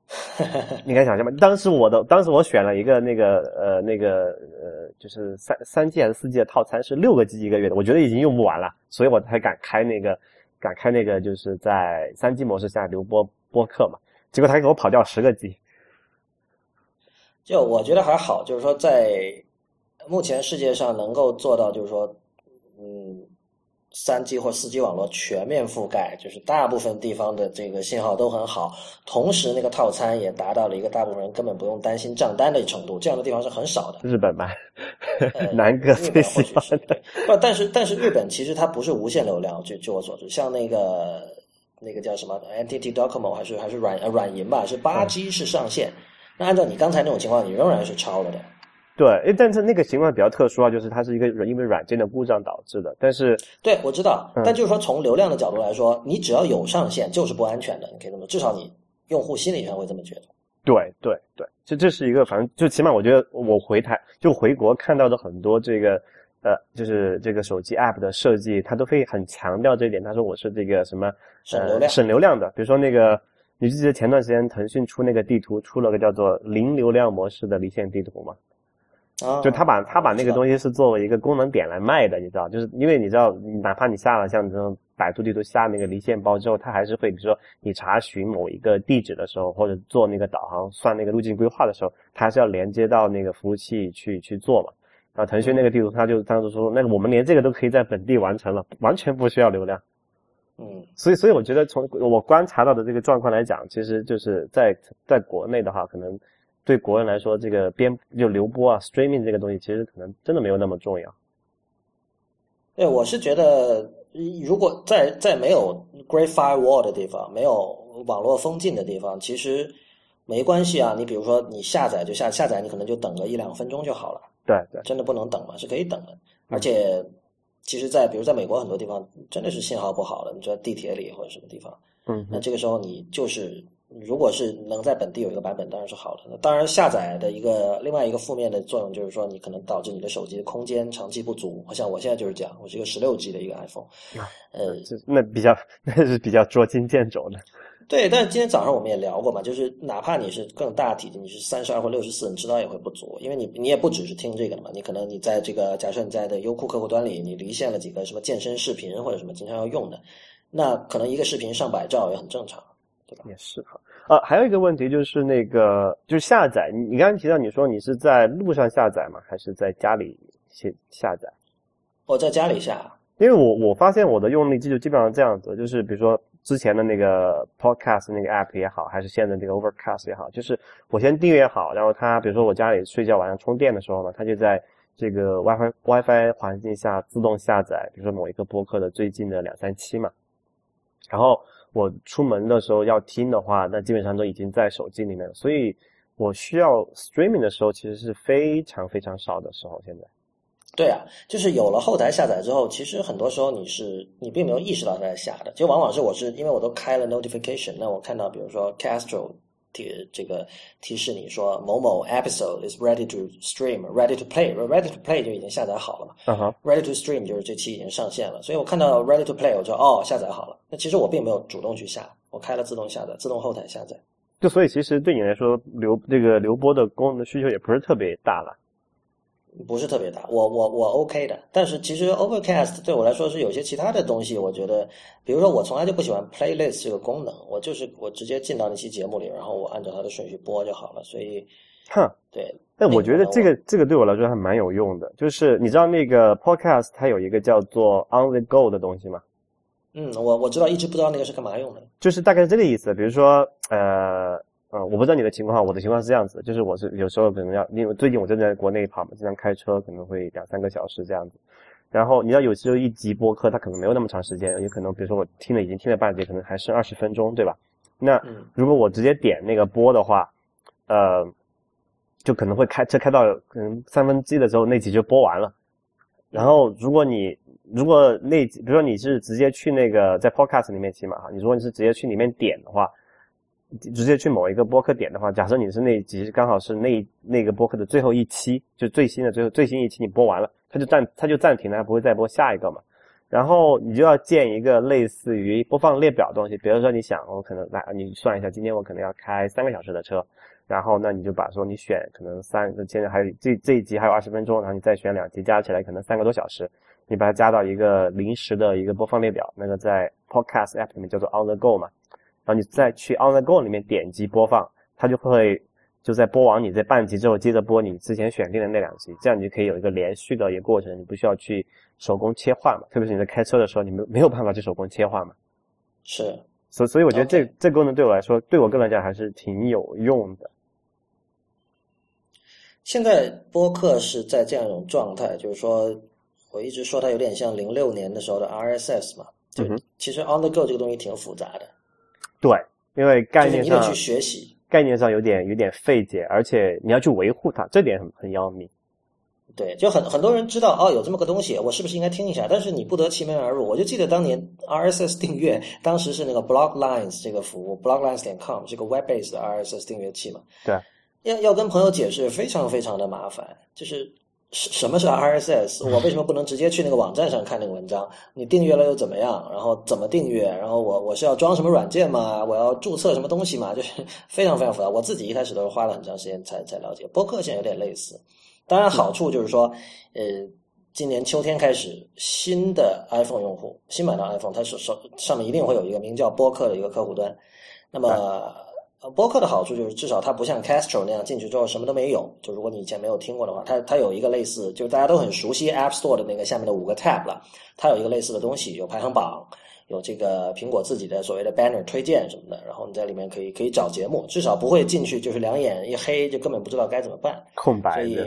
你敢想象吗？当时我的当时我选了一个那个呃那个呃就是三三 G 还是四 G 的套餐是六个 G 一个月的，我觉得已经用不完了，所以我才敢开那个敢开那个就是在三 G 模式下留播播客嘛，结果他给我跑掉十个 G。就我觉得还好，就是说在目前世界上能够做到，就是说嗯。三 G 或四 G 网络全面覆盖，就是大部分地方的这个信号都很好，同时那个套餐也达到了一个大部分人根本不用担心账单的程度，这样的地方是很少的。日本吧，南哥最喜欢的。不，但是但是日本其实它不是无限流量，据据我所知，像那个那个叫什么 NTT Docomo 还是还是软呃软银吧，是八 G 是上限。那按照你刚才那种情况，你仍然是超了的。对，诶，但是那个情况比较特殊啊，就是它是一个因为软件的故障导致的。但是，对我知道，但就是说从流量的角度来说，你只要有上限就是不安全的，你可以这么，至少你用户心理上会这么觉得。对对对，这这是一个，反正就起码我觉得我回台就回国看到的很多这个呃，就是这个手机 app 的设计，它都会很强调这一点。他说我是这个什么省流量省流量的，比如说那个，你记得前段时间腾讯出那个地图，出了个叫做零流量模式的离线地图吗？就他把他把那个东西是作为一个功能点来卖的，你知道，就是因为你知道，哪怕你下了像这种百度地图下那个离线包之后，它还是会，比如说你查询某一个地址的时候，或者做那个导航算那个路径规划的时候，它还是要连接到那个服务器去去做嘛。然后腾讯那个地图，他就当时说，那个我们连这个都可以在本地完成了，完全不需要流量。嗯，所以所以我觉得从我观察到的这个状况来讲，其实就是在在国内的话，可能。对国人来说，这个边就流播啊，streaming 这个东西其实可能真的没有那么重要。对，我是觉得，如果在在没有 Great Firewall 的地方，没有网络封禁的地方，其实没关系啊。你比如说，你下载就下下载，你可能就等个一两分钟就好了。对对，真的不能等嘛，是可以等的。而且，其实，在比如在美国很多地方，真的是信号不好的，你在地铁里或者什么地方，嗯，那这个时候你就是。如果是能在本地有一个版本，当然是好的。那当然，下载的一个另外一个负面的作用就是说，你可能导致你的手机的空间长期不足。像我现在就是这样，我是一个十六 G 的一个 iPhone，呃，那比较 那是比较捉襟见肘的。对，但是今天早上我们也聊过嘛，就是哪怕你是更大体积，你是三十二或六十四，你知道也会不足，因为你你也不只是听这个的嘛，你可能你在这个假设你在的优酷客户端里，你离线了几个什么健身视频或者什么经常要用的，那可能一个视频上百兆也很正常。对吧？也是哈，呃，还有一个问题就是那个，就是下载。你你刚刚提到你说你是在路上下载吗？还是在家里下下载？我在家里下。因为我我发现我的用力记录基本上这样子，就是比如说之前的那个 Podcast 那个 App 也好，还是现在这个 Overcast 也好，就是我先订阅好，然后它比如说我家里睡觉晚上充电的时候呢，它就在这个 WiFi WiFi 环境下自动下载，比如说某一个播客的最近的两三期嘛。然后我出门的时候要听的话，那基本上都已经在手机里面了，所以我需要 Streaming 的时候其实是非常非常少的时候。现在。对啊，就是有了后台下载之后，其实很多时候你是你并没有意识到它在下的，就往往是我是因为我都开了 notification，那我看到比如说 Castro 提这个提示你说某某 episode is ready to stream，ready to play，ready to play 就已经下载好了嘛，嗯哼，ready to stream 就是这期已经上线了，所以我看到 ready to play 我就哦下载好了，那其实我并没有主动去下，我开了自动下载，自动后台下载，就所以其实对你来说留这个流播的功能需求也不是特别大了。不是特别大，我我我 OK 的，但是其实 Overcast 对我来说是有些其他的东西，我觉得，比如说我从来就不喜欢 Playlist 这个功能，我就是我直接进到那期节目里，然后我按照它的顺序播就好了，所以，哼，对。但我觉得这个这个对我来说还蛮有用的，就是你知道那个 Podcast 它有一个叫做 On the Go 的东西吗？嗯，我我知道，一直不知道那个是干嘛用的，就是大概是这个意思，比如说呃。嗯，我不知道你的情况，我的情况是这样子，就是我是有时候可能要，因为最近我正在国内跑嘛，经常开车，可能会两三个小时这样子。然后你要有时候一集播客，它可能没有那么长时间，有可能比如说我听了已经听了半节，可能还剩二十分钟，对吧？那如果我直接点那个播的话，呃，就可能会开车开到可能三分之一的时候，那集就播完了。然后如果你如果那比如说你是直接去那个在 Podcast 里面听嘛哈，你如果你是直接去里面点的话。直接去某一个播客点的话，假设你是那集刚好是那那个播客的最后一期，就最新的最后最新一期你播完了，它就暂它就暂停了，它不会再播下一个嘛。然后你就要建一个类似于播放列表的东西，比如说你想我可能来你算一下，今天我可能要开三个小时的车，然后那你就把说你选可能三现在还有这这一集还有二十分钟，然后你再选两集加起来可能三个多小时，你把它加到一个临时的一个播放列表，那个在 Podcast App 里面叫做 On the Go 嘛。然后你再去 On the Go 里面点击播放，它就会就在播完你这半集之后，接着播你之前选定的那两集，这样你就可以有一个连续的一个过程，你不需要去手工切换嘛。特别是你在开车的时候，你没没有办法去手工切换嘛。是，所所以我觉得这这功能对我来说，对我个人来讲还是挺有用的。现在播客是在这样一种状态，就是说我一直说它有点像零六年的时候的 RSS 嘛。就其实 On the Go 这个东西挺复杂的。对，因为概念上去学习，概念上有点有点费解，而且你要去维护它，这点很很要命。对，就很很多人知道哦，有这么个东西，我是不是应该听一下？但是你不得其门而入。我就记得当年 RSS 订阅，当时是那个 Blocklines 这个服务，Blocklines 点 com 这个 web based 的 RSS 订阅器嘛。对，要要跟朋友解释，非常非常的麻烦，就是。什什么是 RSS？我为什么不能直接去那个网站上看那个文章？你订阅了又怎么样？然后怎么订阅？然后我我是要装什么软件吗？我要注册什么东西吗？就是 非常非常复杂。我自己一开始都是花了很长时间才才了解。播客现在有点类似，当然好处就是说，呃，今年秋天开始，新的 iPhone 用户新买的 iPhone，它是上上面一定会有一个名叫播客的一个客户端，那么。呃，播客的好处就是至少它不像 Castro 那样进去之后什么都没有。就如果你以前没有听过的话，它它有一个类似，就是大家都很熟悉 App Store 的那个下面的五个 tab 了。它有一个类似的东西，有排行榜，有这个苹果自己的所谓的 banner 推荐什么的。然后你在里面可以可以找节目，至少不会进去就是两眼一黑就根本不知道该怎么办。空白。所以，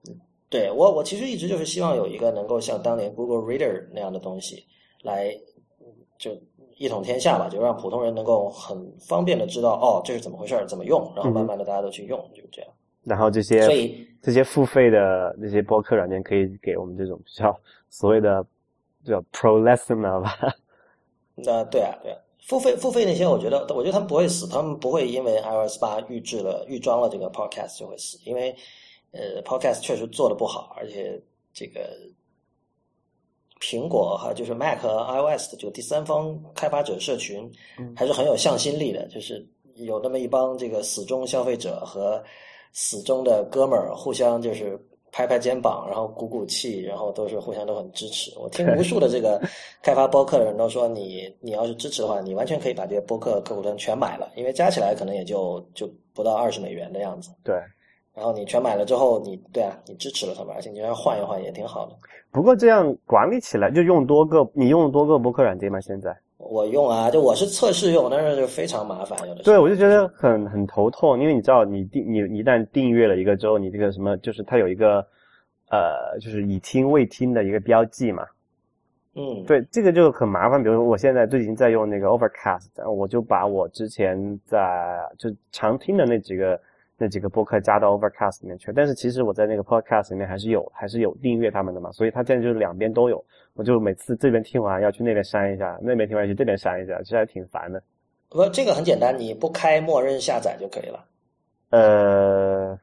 对我我其实一直就是希望有一个能够像当年 Google Reader 那样的东西来就。一统天下吧，就让普通人能够很方便的知道哦，这是怎么回事儿，怎么用，然后慢慢的大家都去用，就这样。然后这些，所以这些付费的那些播客软件可以给我们这种比较所谓的叫 pro listener 吧。那对啊，对啊，付费付费那些，我觉得我觉得他们不会死，他们不会因为 iOS 八预制了预装了这个 podcast 就会死，因为呃 podcast 确实做的不好，而且这个。苹果哈，就是 Mac 和 iOS 的这个第三方开发者社群，还是很有向心力的。就是有那么一帮这个死忠消费者和死忠的哥们儿，互相就是拍拍肩膀，然后鼓鼓气，然后都是互相都很支持。我听无数的这个开发播客的人都说，你你要是支持的话，你完全可以把这些播客客户端全买了，因为加起来可能也就就不到二十美元的样子。对。然后你全买了之后，你对啊，你支持了他们，而且你要换一换也挺好的。不过这样管理起来就用多个，你用多个博客软件吗？现在我用啊，就我是测试用，但是就非常麻烦，有的。对，我就觉得很很头痛，因为你知道，你订你一旦订阅了一个之后，你这个什么，就是它有一个呃，就是已听未听的一个标记嘛。嗯，对，这个就很麻烦。比如说，我现在最近在用那个 Overcast，我就把我之前在就常听的那几个那几个播客加到 Overcast 里面去。但是其实我在那个 Podcast 里面还是有还是有订阅他们的嘛，所以它现在就是两边都有。我就每次这边听完要去那边删一下，那边听完去这边删一下，其实还挺烦的。不，这个很简单，你不开默认下载就可以了。呃，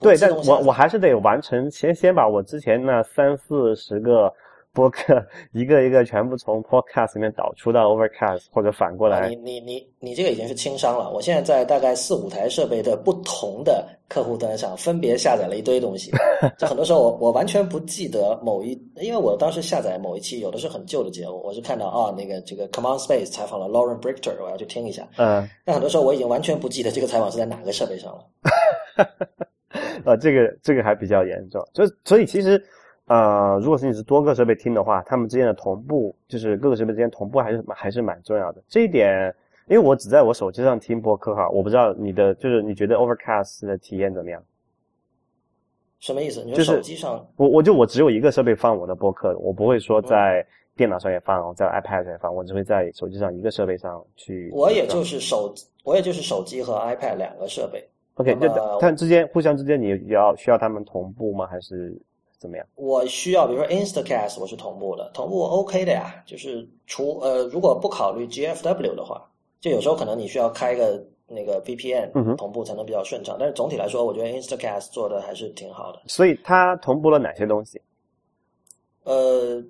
对，但我我还是得完成，先先把我之前那三四十个。播客一个一个全部从 Podcast 里面导出到 Overcast 或者反过来。你你你你这个已经是轻伤了。我现在在大概四五台设备的不同的客户端上分别下载了一堆东西。就很多时候我我完全不记得某一，因为我当时下载某一期有的是很旧的节目，我是看到啊那个这个 Command Space 采访了 Lauren Brichter，我要去听一下。嗯。但很多时候我已经完全不记得这个采访是在哪个设备上了。啊，这个这个还比较严重，就所以其实。呃，如果是你是多个设备听的话，他们之间的同步，就是各个设备之间同步还是还是蛮重要的。这一点，因为我只在我手机上听播客哈，我不知道你的就是你觉得 Overcast 的体验怎么样？什么意思？你说手机上？我我就我只有一个设备放我的播客，我不会说在电脑上也放，在 iPad 上也放，我只会在手机上一个设备上去。我也就是手，我也就是手机和 iPad 两个设备。OK，那它之间互相之间你要需要他们同步吗？还是？怎么样？我需要，比如说 Instacast，我是同步的，同步 OK 的呀。就是除呃，如果不考虑 GFW 的话，就有时候可能你需要开个那个 VPN 同步才能比较顺畅。但是总体来说，我觉得 Instacast 做的还是挺好的。所以它同步了哪些东西？呃，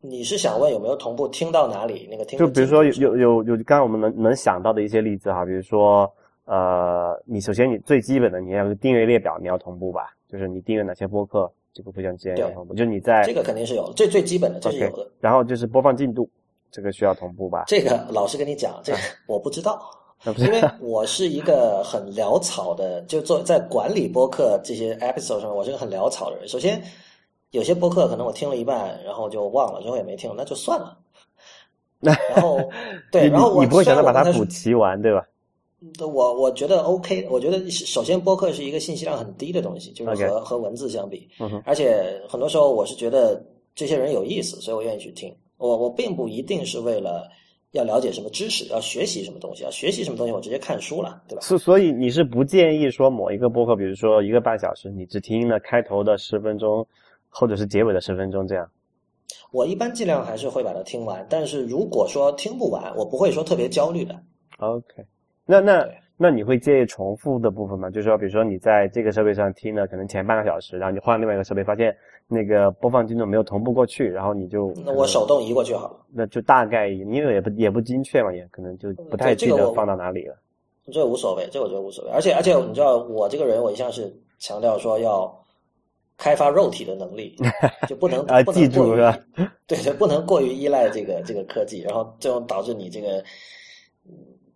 你是想问有没有同步听到哪里？那个听就比如说有有有有，刚刚我们能能想到的一些例子哈，比如说呃，你首先你最基本的你要订阅列表你要同步吧，就是你订阅哪些播客。这个互相之间要同步，就你在这个肯定是有最最基本的，这是有的。然后就是播放进度，这个需要同步吧？这个老实跟你讲，这个我不知道，因为我是一个很潦草的，就做在管理播客这些 episode 上，我是个很潦草的人。首先，有些播客可能我听了一半，然后就忘了，之后也没听，那就算了。然后对，然后你不会想着把它补齐完，对吧？我我觉得 OK，我觉得首先播客是一个信息量很低的东西，就是和和文字相比，而且很多时候我是觉得这些人有意思，所以我愿意去听。我我并不一定是为了要了解什么知识，要学习什么东西，要学习什么东西，我直接看书了，对吧？是所以你是不建议说某一个播客，比如说一个半小时，你只听了开头的十分钟，或者是结尾的十分钟这样？我一般尽量还是会把它听完，但是如果说听不完，我不会说特别焦虑的。OK。那那那你会介意重复的部分吗？就是说，比如说你在这个设备上听了可能前半个小时，然后你换另外一个设备，发现那个播放进度没有同步过去，然后你就那我手动移过去好了。那就大概因为也不也不精确嘛，也可能就不太记得放到哪里了。这无所谓，这我觉得无所谓。而且而且你知道，我这个人我一向是强调说要开发肉体的能力，就不能 啊记住是吧？对就，不能过于依赖这个这个科技，然后最后导致你这个。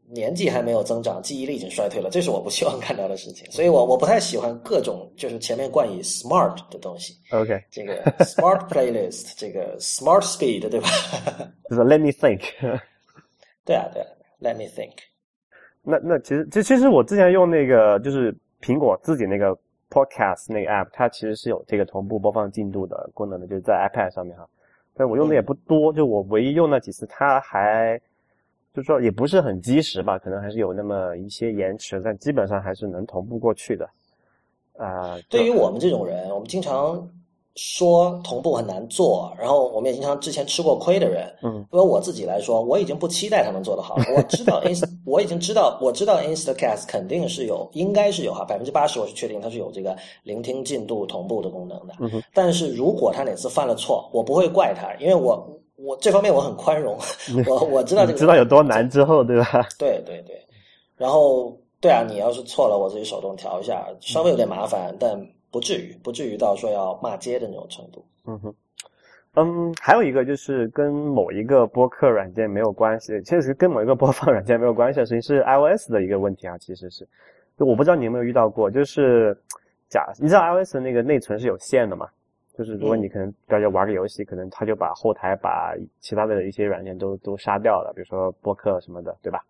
年纪还没有增长，记忆力已经衰退了，这是我不希望看到的事情。所以我我不太喜欢各种就是前面冠以 smart 的东西。OK，这个 smart playlist，这个 smart speed，对吧？就是 Let me think。对啊，对啊，Let me think。那那其实，其其实我之前用那个就是苹果自己那个 Podcast 那个 app，它其实是有这个同步播放进度的功能的，就是在 iPad 上面哈。但我用的也不多，就我唯一用那几次，它还。就说也不是很及时吧，可能还是有那么一些延迟，但基本上还是能同步过去的。啊，对于我们这种人，我们经常说同步很难做，然后我们也经常之前吃过亏的人，嗯，为我自己来说，我已经不期待他们做得好。我知道 Inst，我已经知道，我知道 Instacast 肯定是有，应该是有哈，百分之八十我是确定它是有这个聆听进度同步的功能的。嗯但是如果他哪次犯了错，我不会怪他，因为我。我这方面我很宽容，我我知道这个 知道有多难之后，对吧？对对对，然后对啊，你要是错了，我自己手动调一下，稍微有点麻烦，但不至于不至于到说要骂街的那种程度。嗯哼，嗯，还有一个就是跟某一个播客软件没有关系，其实跟某一个播放软件没有关系的事情是 iOS 的一个问题啊，其实是，就我不知道你有没有遇到过，就是假你知道 iOS 的那个内存是有限的嘛？就是如果你可能大家玩个游戏，可能他就把后台把其他的一些软件都都杀掉了，比如说播客什么的，对吧？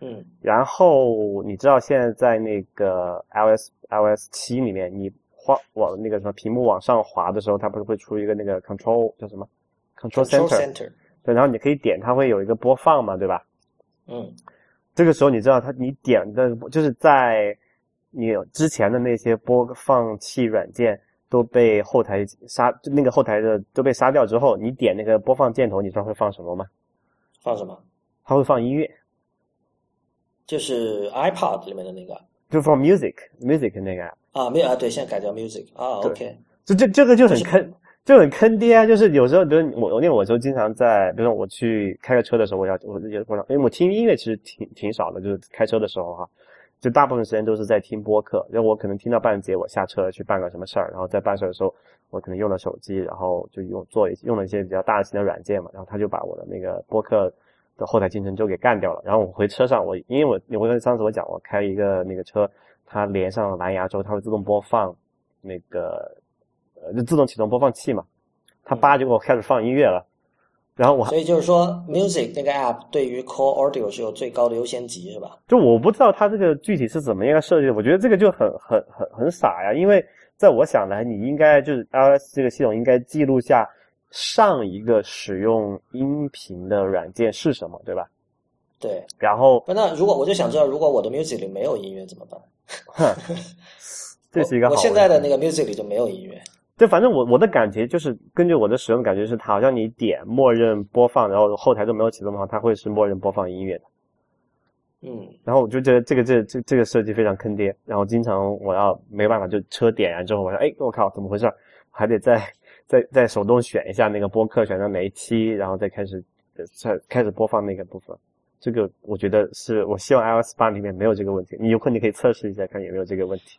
嗯。然后你知道现在在那个 iOS iOS 七里面，你滑往那个什么屏幕往上滑的时候，它不是会出一个那个 Control 叫什么 Control Center？对，然后你可以点，它会有一个播放嘛，对吧？嗯。这个时候你知道它你点的就是在你之前的那些播放器软件。都被后台杀，那个后台的都被杀掉之后，你点那个播放箭头，你知道会放什么吗？放什么？它会放音乐，就是 iPod 里面的那个，就放 music，music 那个啊，没有啊，对，现在改叫 music 啊，OK，这这这个就很坑，就很坑爹啊！就是有时候，比如我，因为我就经常在，比如说我去开个车的时候，我要我我我，因为我听音乐其实挺挺少的，就是开车的时候哈。就大部分时间都是在听播客，然后我可能听到半截，我下车去办个什么事儿，然后在办事的时候，我可能用了手机，然后就用做用了一些比较大型的软件嘛，然后他就把我的那个播客的后台进程就给干掉了。然后我回车上，我因为我我跟上次我讲，我开一个那个车，它连上蓝牙之后，它会自动播放那个呃就自动启动播放器嘛，它叭就给我开始放音乐了。然后我所以就是说，music 那个 app 对于 core audio 是有最高的优先级，是吧？就我不知道它这个具体是怎么样设计的，我觉得这个就很很很很傻呀。因为在我想来，你应该就是 iOS 这个系统应该记录下上一个使用音频的软件是什么，对吧？对。然后那如果我就想知道，如果我的 music 里没有音乐怎么办？这是一个我现在的那个 music 里就没有音乐。就反正我我的感觉就是根据我的使用感觉是，它好像你点默认播放，然后后台都没有启动的话，它会是默认播放音乐的。嗯，然后我就觉得这个这这这个设计非常坑爹，然后经常我要没办法就车点燃之后，我说哎我靠怎么回事？还得再再再手动选一下那个播客，选到哪一期，然后再开始再开始播放那个部分。这个我觉得是我希望 iOS 八里面没有这个问题，你有空你可以测试一下看有没有这个问题。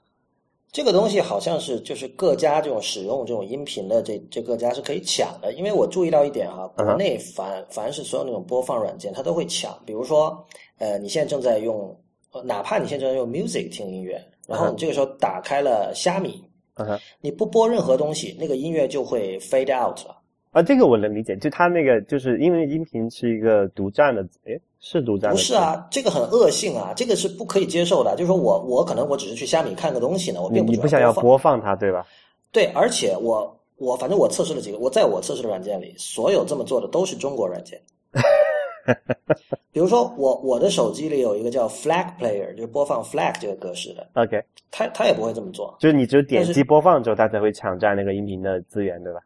这个东西好像是就是各家这种使用这种音频的这这各家是可以抢的，因为我注意到一点哈，国内凡凡是所有那种播放软件，它都会抢。比如说，呃，你现在正在用，哪怕你现在正在用 Music 听音乐，然后你这个时候打开了虾米，你不播任何东西，那个音乐就会 fade out 了。啊，这个我能理解，就他那个就是因为音频是一个独占的，诶，是独占的。不是啊，这个很恶性啊，这个是不可以接受的。就是说我我可能我只是去虾米看个东西呢，我并不你不想要播放它，对吧？对，而且我我反正我测试了几个，我在我测试的软件里，所有这么做的都是中国软件。比如说我我的手机里有一个叫 Flag Player，就是播放 Flag 这个格式的。OK，他他也不会这么做，就是你只有点击播放之后，他才会抢占那个音频的资源，对吧？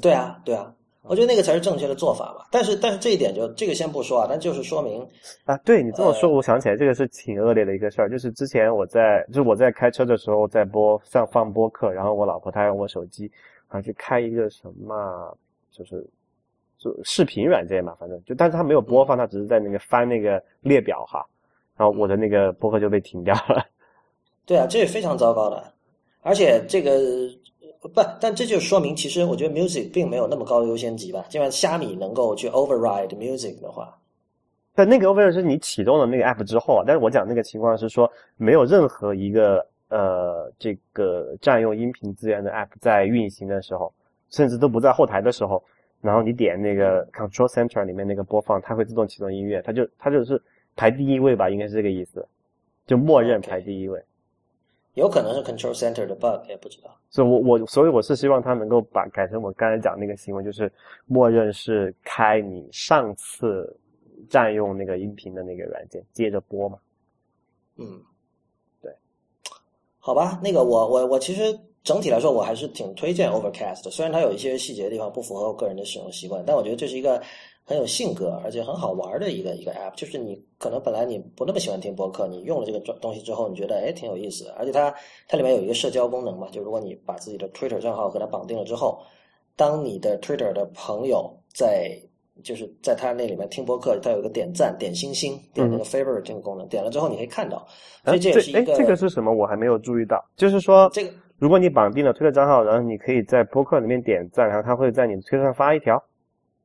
对啊，对啊，我觉得那个才是正确的做法嘛。但是，但是这一点就这个先不说啊，但就是说明啊，对你这么说，我想起来这个是挺恶劣的一个事儿。就是之前我在，就是我在开车的时候在播上放播客，然后我老婆她用我手机啊去开一个什么，就是就视频软件嘛，反正就，但是她没有播放，她只是在那个翻那个列表哈，然后我的那个播客就被停掉了。对啊，这是非常糟糕的，而且这个。不，但这就说明，其实我觉得 music 并没有那么高的优先级吧。既然虾米能够去 override music 的话，但那个 override 是你启动了那个 app 之后啊。但是我讲那个情况是说，没有任何一个呃这个占用音频资源的 app 在运行的时候，甚至都不在后台的时候，然后你点那个 control center 里面那个播放，它会自动启动音乐，它就它就是排第一位吧，应该是这个意思，就默认排第一位。有可能是 control center 的 bug，也不知道。所以，我我所以我是希望它能够把改成我刚才讲那个行为，就是默认是开你上次占用那个音频的那个软件，接着播嘛。嗯，对。好吧，那个我我我其实整体来说我还是挺推荐 Overcast 的，虽然它有一些细节的地方不符合我个人的使用习惯，但我觉得这是一个。很有性格，而且很好玩的一个一个 app，就是你可能本来你不那么喜欢听播客，你用了这个东西之后，你觉得哎挺有意思。的，而且它它里面有一个社交功能嘛，就如果你把自己的 Twitter 账号和它绑定了之后，当你的 Twitter 的朋友在就是在他那里面听播客，它有一个点赞、点星星、点那个 favorite 这个功能，点了之后你可以看到，所以这也是一个这个是什么？我还没有注意到，就是说这个如果你绑定了 Twitter 账号，然后你可以在播客里面点赞，然后它会在你的推特上发一条。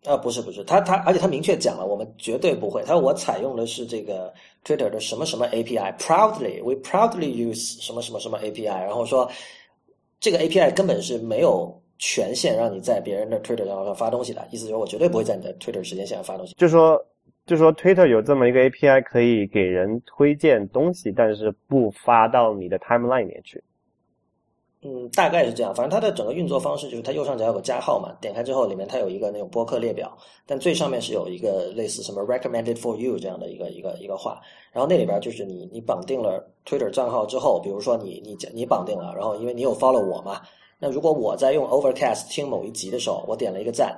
啊，不是不是，他他，而且他明确讲了，我们绝对不会。他说我采用的是这个 Twitter 的什么什么 API，proudly we proudly use 什么什么什么 API，然后说这个 API 根本是没有权限让你在别人的 Twitter 上发东西的。意思就是我绝对不会在你的 Twitter 时间线上发东西。就说就说 Twitter 有这么一个 API 可以给人推荐东西，但是不发到你的 timeline 里面去。嗯，大概是这样。反正它的整个运作方式就是，它右上角有个加号嘛，点开之后里面它有一个那种播客列表，但最上面是有一个类似什么 recommended for you 这样的一个一个一个话，然后那里边就是你你绑定了 Twitter 账号之后，比如说你你你绑定了，然后因为你有 follow 我嘛，那如果我在用 Overcast 听某一集的时候，我点了一个赞，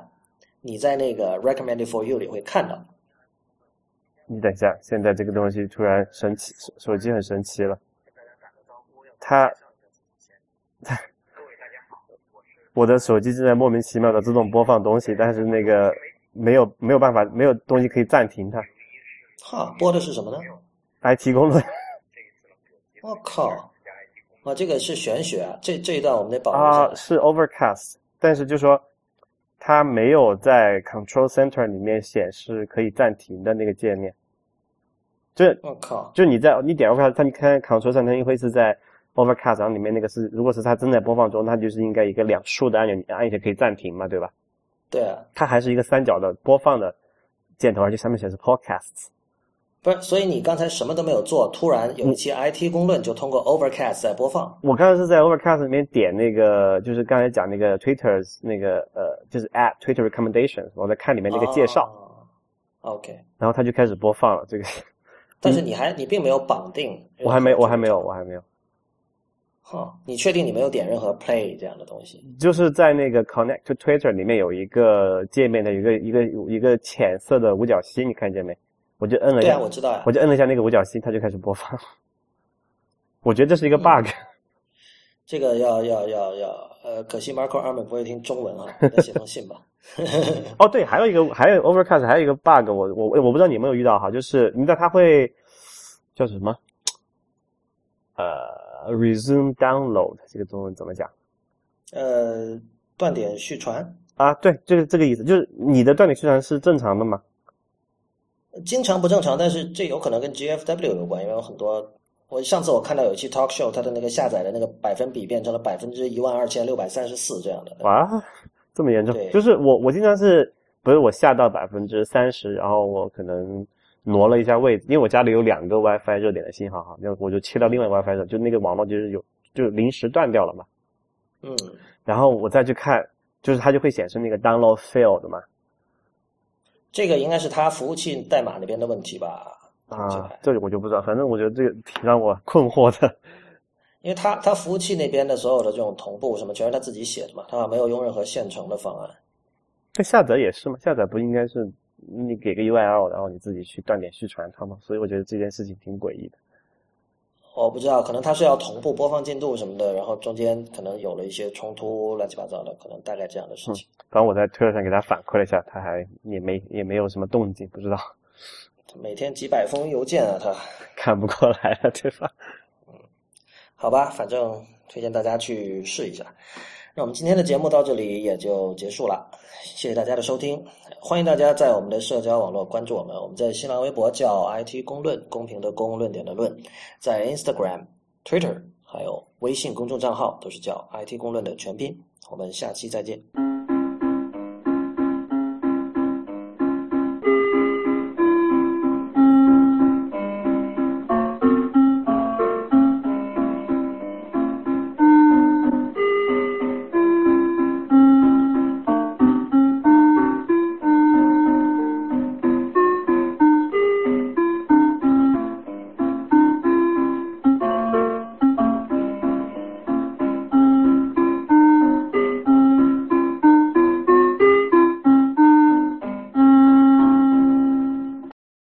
你在那个 recommended for you 里会看到。你等一下，现在这个东西突然神奇，手机很神奇了，它。我的手机正在莫名其妙的自动播放东西，但是那个没有没有办法，没有东西可以暂停它。哈，播的是什么呢？IT 公论。我靠！啊，这个是玄学啊！这这一段我们得保留啊，是 Overcast，但是就说它没有在 Control Center 里面显示可以暂停的那个界面。就我靠！就你在你点 Overcast，它你看 Control Center 会是在。Overcast 然后里面那个是，如果是它正在播放中，它就是应该一个两竖的按钮，按一下可以暂停嘛，对吧？对啊。它还是一个三角的播放的箭头，而且上面显示 Podcasts。不是，所以你刚才什么都没有做，突然有一期 IT 公论就通过 Overcast 在播放。我刚才是在 Overcast 里面点那个，就是刚才讲那个 Twitter 那个呃，就是 App Twitter Recommendations，我在看里面那个介绍。OK。然后它就开始播放了这个。但是你还你并没有绑定。我还没，我还没有，我还没有。哦，你确定你没有点任何 play 这样的东西？就是在那个 connect to Twitter 里面有一个界面的一个一个一个浅色的五角星，你看见没？我就摁了一下，对啊，我知道呀，我就摁了一下那个五角星，它就开始播放。我觉得这是一个 bug。这个要要要要，呃，可惜 Marco Arman 不会听中文啊，再写封信吧。哦，对，还有一个还有 Overcast 还有一个 bug，我我我不知道你有没有遇到哈，就是你知道它会叫什么？呃。Resume download 这个中文怎么讲？呃，断点续传啊，对，就是这个意思。就是你的断点续传是正常的吗？经常不正常，但是这有可能跟 GFW 有关，因为有很多。我上次我看到有一期 talk show，它的那个下载的那个百分比变成了百分之一万二千六百三十四这样的。哇，这么严重？就是我我经常是不是我下到百分之三十，然后我可能。挪了一下位置，因为我家里有两个 WiFi 热点的信号哈，那我就切到另外 WiFi 上，就那个网络就是有就临时断掉了嘛。嗯，然后我再去看，就是它就会显示那个 download failed 嘛。这个应该是它服务器代码那边的问题吧？啊，这个我就不知道，反正我觉得这个挺让我困惑的。因为它它服务器那边的所有的这种同步什么，全是他自己写的嘛，他没有用任何现成的方案。那下载也是吗？下载不应该是？你给个 URL，然后你自己去断点续传它嘛，所以我觉得这件事情挺诡异的。我不知道，可能它是要同步播放进度什么的，然后中间可能有了一些冲突，乱七八糟的，可能大概这样的事情。反正我在推特上给他反馈了一下，他还也没也没有什么动静，不知道。每天几百封邮件啊，他 看不过来了，对吧？嗯，好吧，反正推荐大家去试一下。那我们今天的节目到这里也就结束了，谢谢大家的收听，欢迎大家在我们的社交网络关注我们，我们在新浪微博叫 IT 公论，公平的公，论点的论，在 Instagram、Twitter 还有微信公众账号都是叫 IT 公论的全拼，我们下期再见。